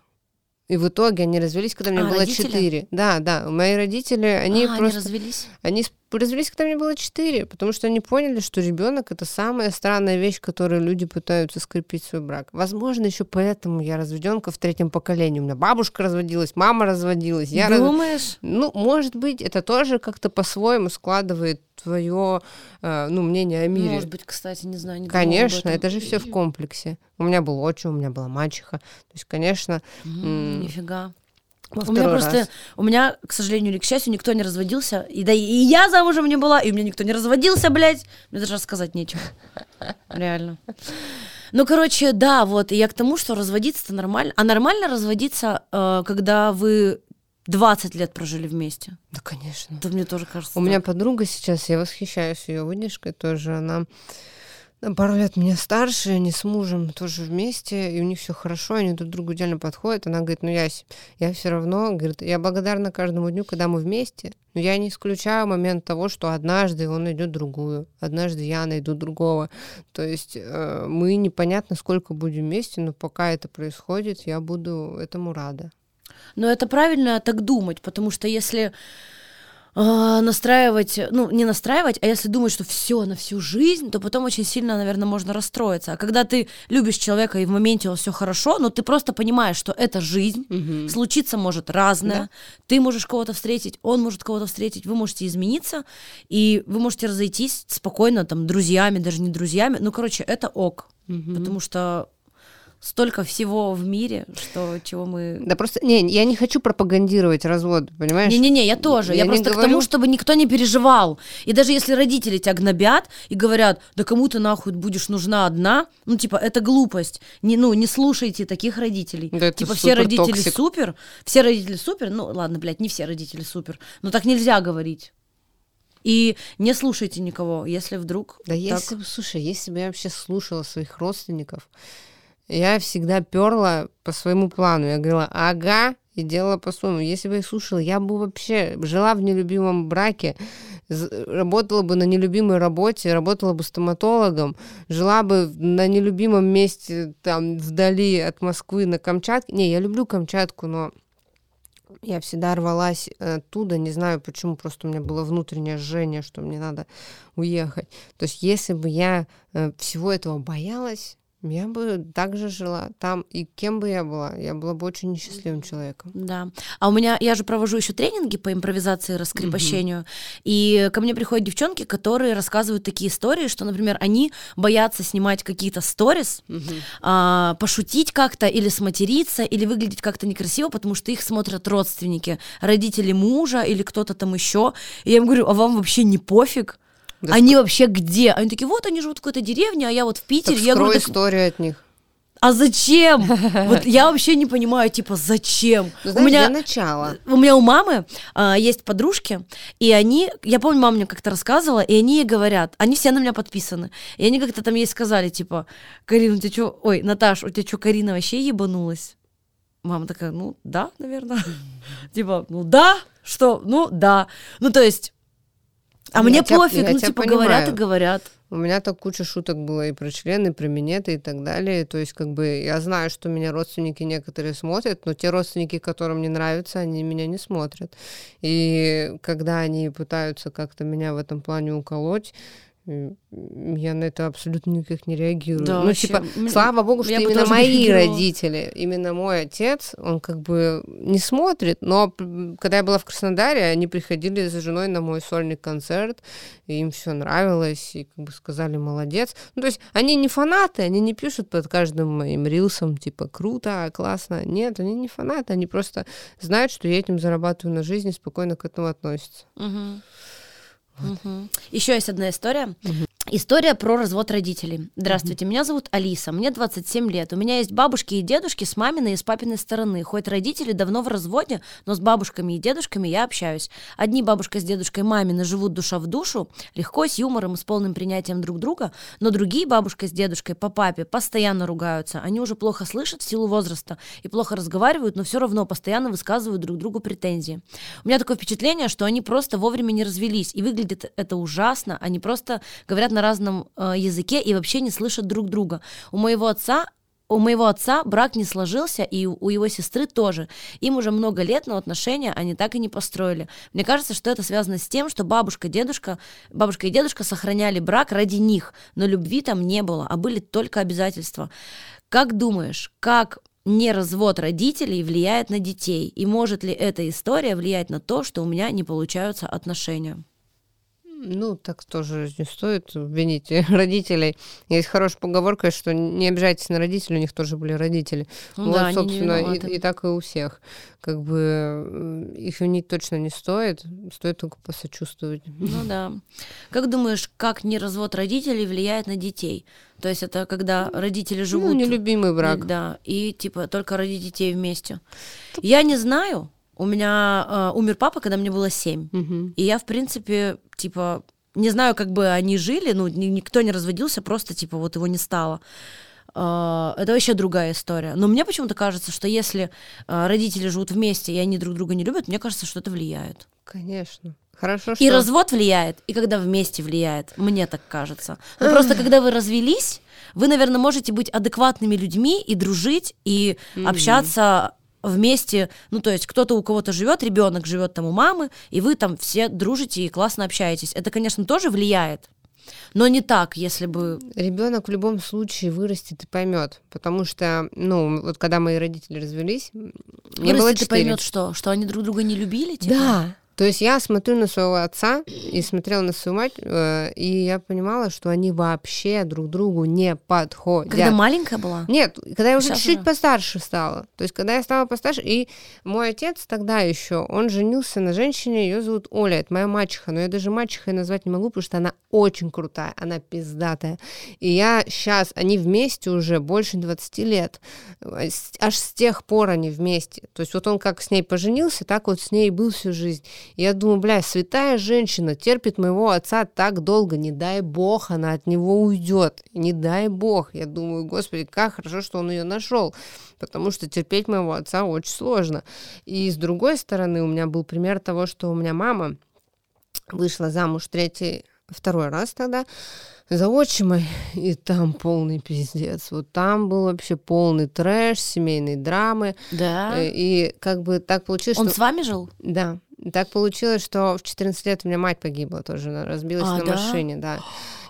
И в итоге они развелись, когда мне А, было? 4. Да, да. Мои родители, они а, просто. они развелись? Они развелись, когда мне было 4, потому что они поняли, что ребенок это самая странная вещь, которой люди пытаются скрепить свой брак. Возможно, еще поэтому я разведенка в третьем поколении. У меня бабушка разводилась, мама разводилась. Я раз- Думаешь? ну, может быть, это тоже как-то по-своему складывает твое, э, ну, мнение о мире. Может быть, кстати, не знаю. Не Конечно, это же все в комплексе. У меня был отчим, у меня была мачеха. То есть, конечно, М, м, Нифига. Во У меня просто, раз. у меня, к сожалению или к счастью, никто не разводился. И да и я замужем не была, и у меня никто не разводился, блядь. Мне даже рассказать нечего. Реально. Ну, короче, да, вот. И я к тому, что разводиться-то нормально. А нормально разводиться, э, когда вы 20 лет прожили вместе. Да, конечно. Это мне тоже кажется. У меня так. подруга сейчас, я восхищаюсь ее выдержкой тоже. Она на пару лет меня старше, они с мужем тоже вместе, и у них все хорошо, они друг другу идеально подходят. Она говорит, ну я, я все равно, говорит, я благодарна каждому дню, когда мы вместе, но я не исключаю момент того, что однажды он найдет другую, однажды я найду другого. То есть э, мы непонятно сколько будем вместе, но пока это происходит, я буду этому рада. Но это правильно так думать, потому что если а, настраивать, ну, не настраивать, а если думать, что все на всю жизнь, то потом очень сильно, наверное, можно расстроиться. А когда ты любишь человека и в моменте у вас все хорошо, но ты просто понимаешь, что это жизнь, случиться может разное, ты можешь кого-то встретить, он может кого-то встретить, вы можете измениться, и вы можете разойтись спокойно, там, друзьями, даже не друзьями, ну, короче, это ok, потому что столько всего в мире, что чего мы Да просто, не, я не хочу пропагандировать развод, понимаешь? не-не-не, я тоже. Я, Я просто к говорю- тому, чтобы никто не переживал. И даже если родители тебя гнобят и говорят, да кому ты нахуй будешь нужна одна, ну, типа, это глупость. Не, ну, не слушайте таких родителей. Да типа, все родители toxic. супер, все родители супер, ну, ладно, блядь, не все родители супер, но так нельзя говорить. И не слушайте никого, если вдруг Да так- если бы, слушай, если бы я вообще слушала своих родственников, я всегда перла по своему плану. Я говорила, ага, и делала по-своему. Если бы я слушала, я бы вообще жила в нелюбимом браке, работала бы на нелюбимой работе, работала бы стоматологом, жила бы на нелюбимом месте, там, вдали от Москвы на Камчатке. Не, я люблю Камчатку, но я всегда рвалась оттуда, не знаю почему, просто у меня было внутреннее жжение, что мне надо уехать. То есть если бы я э, всего этого боялась, я бы также жила там, и кем бы я была, я была бы очень несчастливым человеком. Да. А у меня, я же провожу еще тренинги по импровизации, раскрепощению, и ко мне приходят девчонки, которые рассказывают такие истории, что, например, они боятся снимать какие-то сторис, а, пошутить как-то или сматериться, или выглядеть как-то некрасиво, потому что их смотрят родственники, родители мужа или кто-то там еще. И я им говорю, а вам вообще не пофиг? Да они вообще где? Они такие, вот они живут в какой-то деревне, а я вот в Так Питере. я скрой говорю, так историю от них. а зачем? Вот я вообще не понимаю, типа, зачем? Ну, у знаешь, меня для начала. у меня у мамы а, есть подружки, и они, я помню, мама мне как-то рассказывала, и они ей говорят, они все на меня подписаны, и они как-то там ей сказали, типа, Карина, у тебя что, ой, Наташ, у тебя что, Карина вообще ебанулась? Мама такая, ну, да, наверное. Типа, ну, да, что, ну, да. Ну, то есть, а Я мне тебя- пофиг, ну, типа, говорят и говорят. У меня так куча шуток было и про члены, и про минеты и так далее. То есть, как бы, я знаю, что меня родственники некоторые смотрят, но те родственники, которым не нравится, они меня не смотрят. И когда они пытаются как-то меня в этом плане уколоть, я на это абсолютно никак не реагирую. Да, ну, вообще, типа, слава богу, что именно мои родители, именно мой отец, он как бы не смотрит, но когда я была в Краснодаре, они приходили с женой на мой сольный концерт, и им все нравилось, и как бы сказали молодец. Ну, то есть они не фанаты, они не пишут под каждым моим рилсом, типа, круто, классно. Нет, они не фанаты, они просто знают, что я этим зарабатываю на жизнь и спокойно к этому относятся. Еще есть одна история. История про развод родителей. Здравствуйте, меня зовут Алиса, мне 27 лет. У меня есть бабушки и дедушки с маминой и с папиной стороны. Хоть родители давно в разводе, но с бабушками и дедушками я общаюсь. Одни бабушка с дедушкой мамины живут душа в душу, легко, с юмором и с полным принятием друг друга, но другие бабушка с дедушкой по папе постоянно ругаются. Они уже плохо слышат в силу возраста и плохо разговаривают, но все равно постоянно высказывают друг другу претензии. У меня такое впечатление, что они просто вовремя не развелись, и выглядит это ужасно. Они просто говорят на разном э, языке и вообще не слышат друг друга. У моего отца у моего отца брак не сложился, и у его сестры тоже. Им уже много лет, но отношения они так и не построили. Мне кажется, что это связано с тем, что бабушка, дедушка, бабушка и дедушка сохраняли брак ради них, но любви там не было, а были только обязательства. Как думаешь, как не развод родителей влияет на детей? И может ли эта история влиять на то, что у меня не получаются отношения? Ну, так тоже не стоит винить родителей. Есть хорошая поговорка, что не обижайтесь на родителей, у них тоже были родители. Ну вот, да, собственно, и, и так и у всех. Как бы м, их винить точно не стоит, стоит только посочувствовать. Ну да. Как думаешь, как не развод родителей влияет на детей? То есть это когда родители живут... Ну, нелюбимый брак. Да, и типа только ради детей вместе. Я не знаю. У меня э, умер папа, когда мне было семь. Мгм. И я, в принципе, типа, не знаю, как бы они жили, ну, ни- никто не разводился, просто, типа, вот его не стало. А, Это вообще другая история. Но мне почему-то кажется, что если а, родители живут вместе, и они друг друга не любят, мне кажется, что это влияет. Конечно. Хорошо, что... И развод влияет, и когда вместе влияет. Мне так кажется. Но просто когда вы развелись, вы, наверное, можете быть адекватными людьми и дружить, и общаться вместе, ну, то есть кто-то у кого-то живет, ребенок живет там у мамы, и вы там все дружите и классно общаетесь. Это, конечно, тоже влияет, но не так, если бы... Ребенок в любом случае вырастет и поймет, потому что, ну, вот когда мои родители развелись, мне было Вырастет и четыре. поймет, что, что они друг друга не любили, типа? Да. То есть я смотрю на своего отца и смотрела на свою мать, э, и я понимала, что они вообще друг другу не подходят. Когда маленькая была? Нет, когда я уже Щас чуть-чуть уже. постарше стала. То есть, когда я стала постарше, и мой отец тогда еще, он женился на женщине, ее зовут Оля, это моя мачеха, но я даже мачехой назвать не могу, потому что она очень крутая, она пиздатая. И я сейчас, они вместе уже больше 20 лет, аж с тех пор они вместе. То есть вот он как с ней поженился, так вот с ней и был всю жизнь. Я думаю, бля, святая женщина терпит моего отца так долго, не дай бог, она от него уйдет. Не дай бог. Я думаю, господи, как хорошо, что он ее нашел. Потому что терпеть моего отца очень сложно. И с другой стороны, у меня был пример того, что у меня мама вышла замуж третий, второй раз тогда за отчима, и там полный пиздец. Вот там был вообще полный трэш, семейные драмы. Да. Э, И как бы так получилось, Он что... с вами жил? Да. Так получилось, что в 14 лет у меня мать погибла тоже, она разбилась А, на да? машине, да.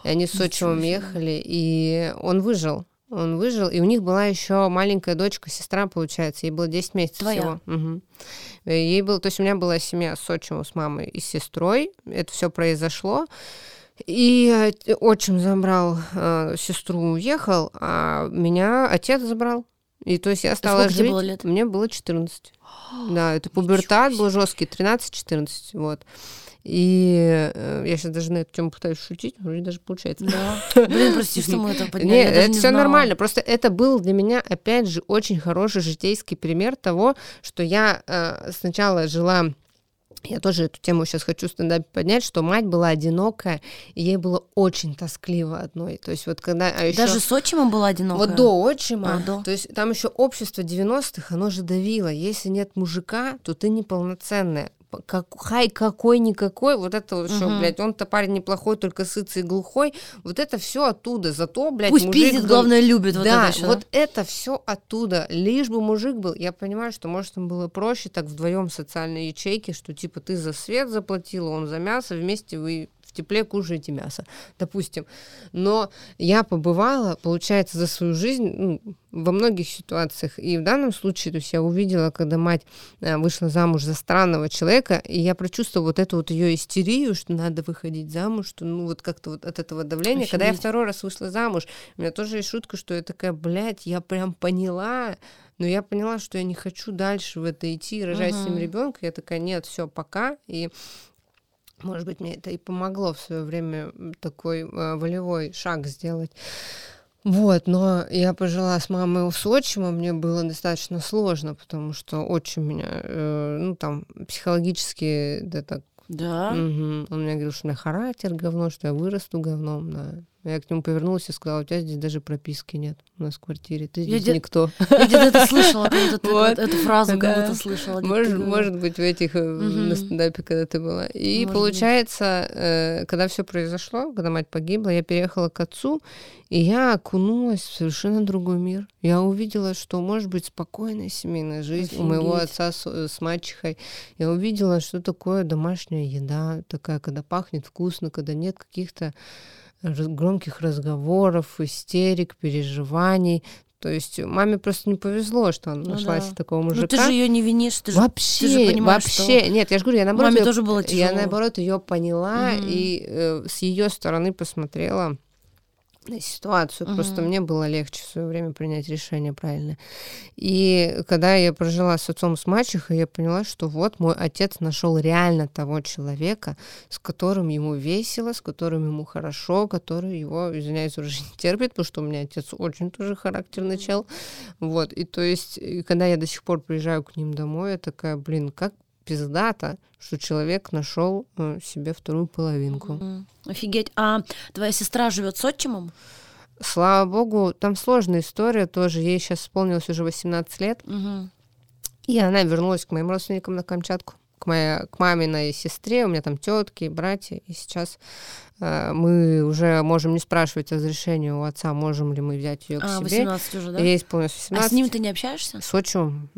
И они с себе. ехали, и он выжил. Он выжил, и у них была еще маленькая дочка, сестра, получается, ей было 10 месяцев Твоя? всего. Э, Ей было, то есть у меня была семья с отчимом, с мамой и с сестрой. Это все произошло. И э, отчим забрал э, сестру, уехал, а меня отец забрал. И то есть я стала сколько тебе жить. было лет? Мне было 14. Да, это пубертат был жесткий, 13-14, вот. И э, я сейчас даже на эту тему пытаюсь шутить, вроде даже получается. Да. Блин, прости, что мы это подняли. Нет, это не все знала. нормально. Просто это был для меня, опять же, очень хороший житейский пример того, что я э, сначала жила. Я тоже эту тему сейчас хочу в стендапе поднять, что мать была одинокая, и ей было очень тоскливо одной. То есть вот когда... а ещё- Даже с отчимом была одинокая? вот до отчима, А, до. то есть там еще общество 90-х, оно же давило. Если нет мужика, то ты неполноценная. Как, хай какой-никакой, вот это вот что, Мгм. блядь, он-то парень неплохой, только сытый и глухой, вот это все оттуда. Зато, блядь, Пусть мужик пиздит, был- главное, любит. Вот да, это всё, вот это все оттуда. Лишь бы мужик был. Я понимаю, что может им было проще так вдвоем социальной ячейки, что типа ты за свет заплатила, он за мясо, вместе вы в тепле кушаете мясо, допустим. Но я побывала, получается, за свою жизнь ну, во многих ситуациях. И в данном случае, то есть я увидела, когда мать э, вышла замуж за странного человека, и я прочувствовала вот эту вот ее истерию, что надо выходить замуж, что ну вот как-то вот от этого давления. Когда я Офигеть. второй раз вышла замуж, у меня тоже есть шутка, что я такая, блядь, я прям поняла, но я поняла, что я не хочу дальше в это идти, рожать с ним ребенка. Я такая, нет, все, пока. И может быть, мне это и помогло в свое время такой э, волевой шаг сделать. Вот, но я пожила с мамой с отчимом, мне было достаточно сложно, потому что отчим меня, э, ну, там, психологически, да, так, Да. мгм, он мне говорил, что у меня характер говно, что я вырасту говном, да. Я к нему повернулась и сказала, у тебя здесь даже прописки нет у нас в квартире, ты Я здесь де- никто. Я где-то слышала, будто ты Вот. эту фразу как Да. будто слышала. Может, ты может быть, в этих э, на стендапе, когда ты была. И Может получается, э, когда все произошло, когда мать погибла, я переехала к отцу, и я окунулась в совершенно другой мир. Я увидела, что может быть спокойная семейная жизнь у моего Офигеть. отца с, э, с мачехой. Я увидела, что такое домашняя еда, такая, когда пахнет вкусно, когда нет каких-то громких разговоров, истерик, переживаний. То есть маме просто не повезло, что она Ну нашла да. себе такого мужика. Ну ты же ее не винишь, ты же, вообще, ты же понимаешь, вообще, нет, я же говорю, я наоборот, маме её- тоже было я наоборот ее поняла Мгм. и э, с ее стороны посмотрела ситуацию. Просто Мгм. мне было легче в свое время принять решение правильно. И когда я прожила с отцом с мачехой, я поняла, что вот мой отец нашел реально того человека, с которым ему весело, с которым ему хорошо, который его, извиняюсь, уже не терпит, потому что у меня отец очень тоже характерный чел. Вот, и то есть, когда я до сих пор приезжаю к ним домой, я такая, блин, как пиздато, что человек нашел э, себе вторую половинку. Офигеть. А твоя сестра живет с отчимом? Слава богу, там сложная история тоже. Ей сейчас исполнилось уже 18 лет. Мгм. И она вернулась к моим родственникам на Камчатку, к, моей, к маминой сестре, у меня там тетки, братья, и сейчас э, мы уже можем не спрашивать разрешения у отца, можем ли мы взять ее к А, себе. 18 уже, да? Ей исполнилось А 18. с ним ты не общаешься? С отчимом?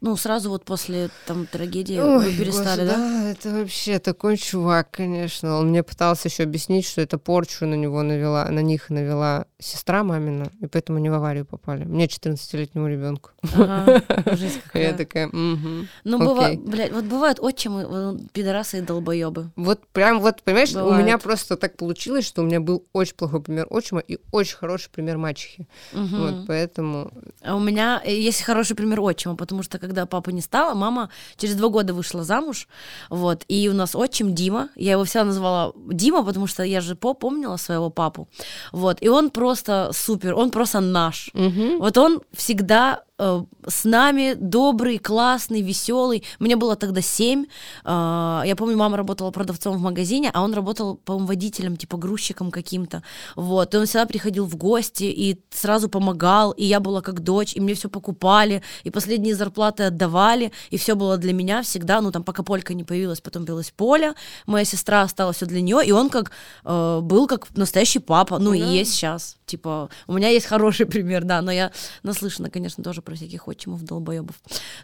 Ну, сразу вот после там трагедии Ой, вы перестали, господи, да? это вообще такой чувак, конечно. Он мне пытался еще объяснить, что это порчу на него навела, на них навела сестра мамина, и поэтому они в аварию попали. Мне 14-летнему ребенку. Ага, Я такая, «Мгм». Ну, бывает, блядь, вот бывают отчимы, пидорасы и долбоебы. Вот прям вот, понимаешь, у меня просто так получилось, что у меня был очень плохой пример отчима и очень хороший пример мачехи. Вот, поэтому... А у меня э, есть хороший пример отчима, потому что когда папа не стало, мама через два года вышла замуж, вот, и у нас отчим Дима, я его всегда называла Дима, потому что я же по помнила своего папу, вот, и он просто супер, он просто наш. Мгм. Вот он всегда э, с нами, добрый, классный, веселый. Мне было тогда семь. Э, я помню, мама работала продавцом в магазине, а он работал, по-моему, водителем, типа грузчиком каким-то. Вот. И он всегда приходил в гости и сразу помогал, и я была как дочь, и мне все покупали, и последние зарплаты отдавали, и все было для меня всегда, ну там пока Полька не появилась, потом появилась Поля, моя сестра осталась все для нее, и он как э, был как настоящий папа, ну и Да. есть сейчас. Типа, у меня есть хороший пример, да, но я наслышана, конечно, тоже про всяких отчимов, долбоебов.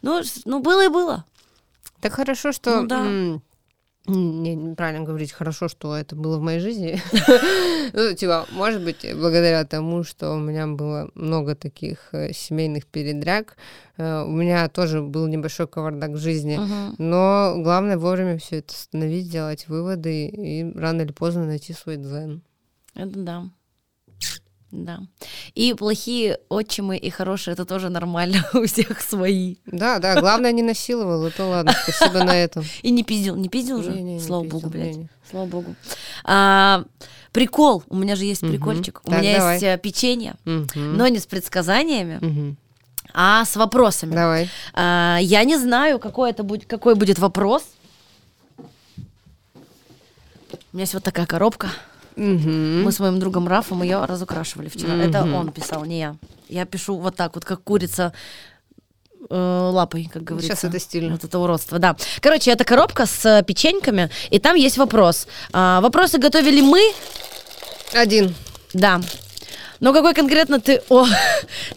Ну, ну, было и было. Так хорошо, что... Ну да. м, Не, неправильно говорить, хорошо, что это было в моей жизни. Ну, типа, может быть, благодаря тому, что у меня было много таких э, семейных передряг, э, у меня тоже был небольшой кавардак в жизни. Но главное вовремя все это остановить, делать выводы и рано или поздно найти свой дзен. Это да. Да. И плохие отчимы и хорошие, это тоже нормально, у всех свои. Да, да, главное не насиловал, это ладно, спасибо на этом. И не пиздил, не пиздил уже? Не Слава пиздил, богу, блядь. Слава богу. А, прикол, у меня же есть Мгм. прикольчик. У Так, меня давай. есть э, печенье, но не с предсказаниями, а с вопросами. Давай. А, я не знаю, какой это будет, какой будет вопрос. У меня есть вот такая коробка. Мгм. Мы с моим другом Рафом ее разукрашивали вчера. Это Мгм. он писал, не я. Я пишу вот так вот, как курица э, лапой, как говорится. Сейчас это стильно. Вот это уродство, да. Короче, это коробка с э, печеньками, и там есть вопрос. А, вопросы готовили мы, Один. да. Но какой конкретно ты... О,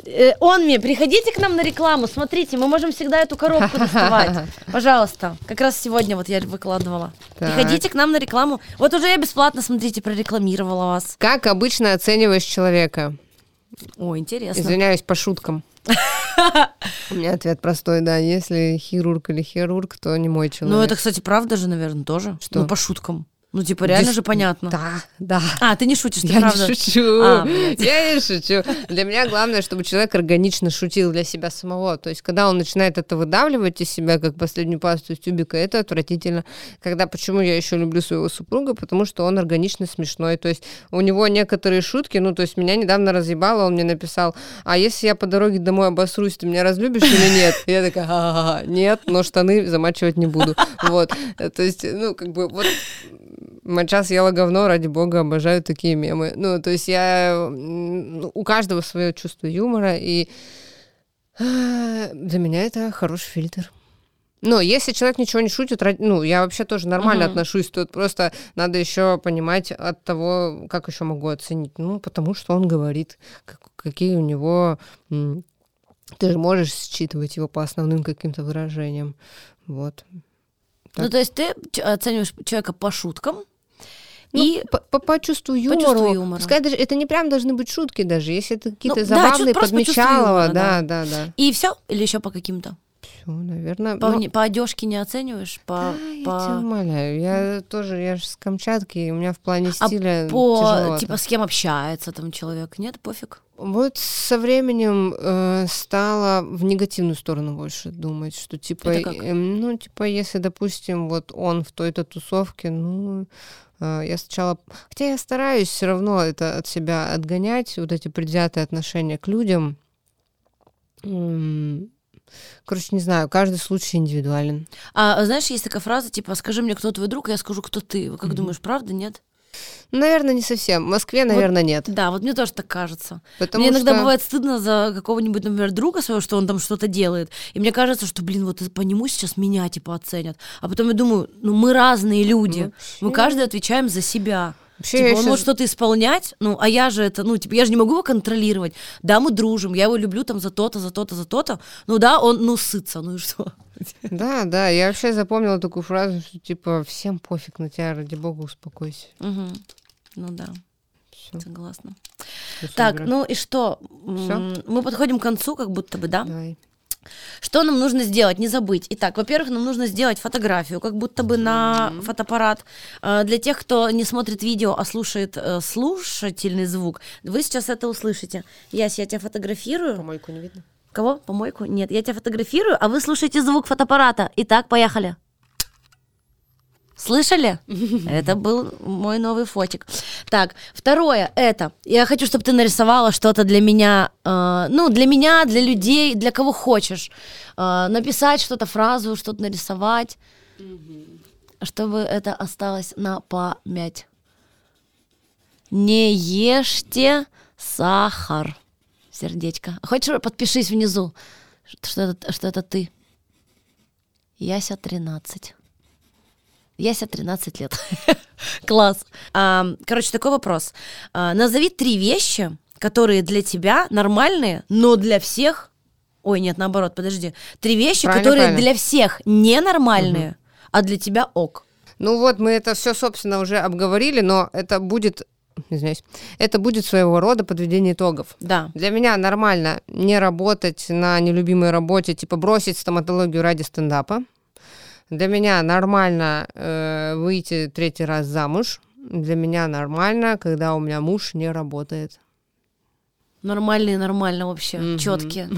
э, он мне, приходите к нам на рекламу, смотрите, мы можем всегда эту коробку доставать. Пожалуйста. Как раз сегодня вот я выкладывала. Так. Приходите к нам на рекламу. Вот уже я бесплатно, смотрите, прорекламировала вас. Как обычно оцениваешь человека? О, интересно. Извиняюсь по шуткам. У меня ответ простой, да. Если хирург или хирург, то не мой человек. Ну, это, кстати, правда же, наверное, тоже. Что? Ну, по шуткам. Ну, типа, реально Дис- же понятно. Да, да. А, ты не шутишь, ты Я правда. не шучу. А, блядь. я не шучу. Для меня главное, чтобы человек органично шутил для себя самого. То есть, когда он начинает это выдавливать из себя, как последнюю пасту из тюбика, это отвратительно. Когда, почему я еще люблю своего супруга? Потому что он органично смешной. То есть, у него некоторые шутки, ну, то есть, меня недавно разъебало, он мне написал, а если я по дороге домой обосрусь, ты меня разлюбишь или нет? Я такая, «Ха-ха-ха, нет, но штаны замачивать не буду. Вот. Э, То есть, ну, как бы, вот Моча съела говно, ради бога, обожаю такие мемы. Ну, то есть я... ну, У каждого свое чувство юмора, и э, для меня это хороший фильтр. Но если человек ничего не шутит, ну, я вообще тоже нормально Мгм. отношусь, тут просто надо еще понимать от того, как еще могу оценить. Ну, потому что он говорит, как- какие у него... Ты же можешь считывать его по основным каким-то выражениям. Вот. Ну, Так. то есть ты оцениваешь человека по шуткам, Ну, и по, по- юмора. чувству юмора. Пускай даже это не прям должны быть шутки даже, если это какие-то Ну, да, забавные, чуть- просто по чувству подмечалово, юмора, да, да, да. И все? Или еще по каким-то? Все, наверное. По, вне- по одежке не оцениваешь? По, да, я по, тебя умоляю, я тоже, я же с Камчатки, и у меня в плане а стиля по тяжеловато. типа с кем общается там человек? Нет, пофиг. Вот со временем э, стала в негативную сторону больше думать, что типа, эм, ну, типа, если, допустим, вот он в той-то тусовке, ну, э, я сначала, хотя я стараюсь все равно это от себя отгонять, вот эти предвзятые отношения к людям. М, Короче, не знаю, каждый случай индивидуален. А знаешь, есть такая фраза, типа, скажи мне, кто твой друг, а я скажу, кто ты. Вы как думаешь, правда, нет? Наверное, не совсем. В Москве, наверное, нет. Да, вот мне тоже так кажется. Потому мне иногда что- бывает стыдно за какого-нибудь, например, друга своего, что он там что-то делает. И мне кажется, что, блин, вот по нему сейчас меня типа оценят. А потом я думаю, ну мы разные люди. Мы Вообще- каждый отвечаем за себя. Вообще, Типа, он щас- может что-то исполнять, ну, а я же это, ну, типа, я же не могу его контролировать. Да, мы дружим, я его люблю там за то-то, за то-то, за то-то. Ну да, он, ну, сытся, ну и что? Да, да, я вообще запомнила такую фразу, что типа всем пофиг на тебя, ради бога, успокойся. Мгм. Ну да, Всё, согласна. всё, Так, собирай. ну и что? Всё? М, Мы подходим к концу, как будто бы, да? Давай. Что нам нужно сделать? Не забыть. Итак, во-первых, нам нужно сделать фотографию, как будто бы на фотоаппарат. Э, Для тех, кто не смотрит видео, а слушает э, слушательный звук, вы сейчас это услышите. Ясь, я тебя фотографирую. Помойку не видно? Кого? Помойку? Нет, я тебя фотографирую, а вы слушаете звук фотоаппарата. Итак, поехали. Слышали? Это был мой новый фотик. Так, второе, это. Я хочу, чтобы ты нарисовала что-то для меня, э, ну, для меня, для людей, для кого хочешь. Э, написать что-то, фразу, что-то нарисовать, чтобы это осталось на память. Не ешьте сахар. Сердечко. Хочешь, подпишись внизу, что это, что это ты. Яся 13. Яся 13 лет. Класс. А, короче, такой вопрос. А, назови три вещи, которые для тебя нормальные, но для всех... Ой, нет, наоборот, подожди. Три вещи, Правильно, которые правильно. для всех ненормальные, а для тебя ок. Ну вот, мы это все, собственно, уже обговорили, но это будет, извиняюсь, это будет своего рода подведение итогов. Да. Для меня нормально не работать на нелюбимой работе, типа бросить стоматологию ради стендапа. Для меня нормально э, выйти третий раз замуж. Для меня нормально, когда у меня муж не работает. Нормальные, нормально вообще, Мгм. четкие.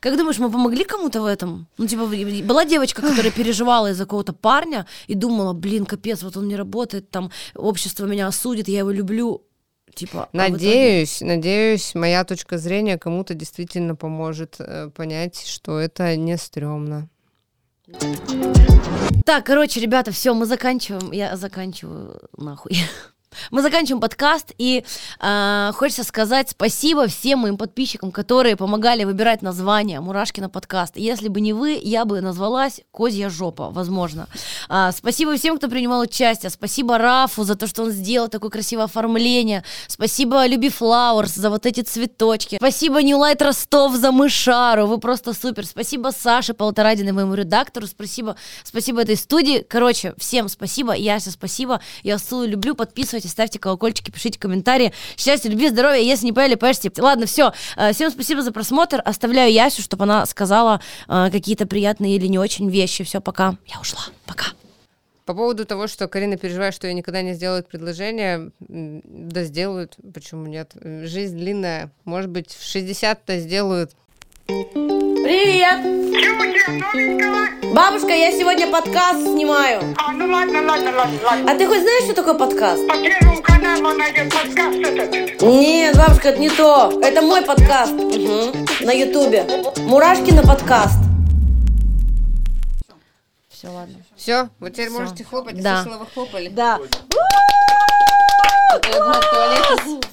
Как думаешь, мы помогли кому-то в этом? Ну, типа, была девочка, которая переживала из-за какого-то парня и думала, блин, капец, вот он не работает, там, общество меня осудит, я его люблю. Типа, а в итоге- Надеюсь, надеюсь, моя точка зрения кому-то действительно поможет э, понять, что это не стрёмно. Так, короче, ребята, все, мы заканчиваем. Я заканчиваю нахуй. Мы заканчиваем подкаст, и а, хочется сказать спасибо всем моим подписчикам, которые помогали выбирать название Мурашкина подкаст. Если бы не вы, я бы назвалась Козья жопа, возможно. А, спасибо всем, кто принимал участие. Спасибо Рафу за то, что он сделал такое красивое оформление. Спасибо Люби Флауэрс за вот эти цветочки. Спасибо New Light Ростов за мышару. Вы просто супер. Спасибо Саше Полторадиной, моему редактору. Спасибо, спасибо этой студии. Короче, всем спасибо. Яся, спасибо. Я целую, люблю. Подписывайтесь, ставьте колокольчики, пишите комментарии. Счастья, любви, здоровья. Если не поели, поешьте. Ладно, все. Всем спасибо за просмотр. Оставляю Ясю, чтобы она сказала э, какие-то приятные или не очень вещи. Все, пока. Я ушла. Пока. По поводу того, что Карина переживает, что ей никогда не сделают предложение, да сделают, почему нет? Жизнь длинная, может быть, в 60-то сделают. Привет! Тебе новенького? Бабушка, я сегодня подкаст снимаю. А, ну ладно, ладно, ладно, ладно. А ты хоть знаешь, что такое подкаст? По первому каналу найдет подкаст этот. Нет, бабушка, это не то. Это мой подкаст. На ютубе. Мурашкина подкаст. Все, ладно. Все, вот теперь Всё. можете хлопать. Да. Я слышала, вы хлопали. Да. Туалете.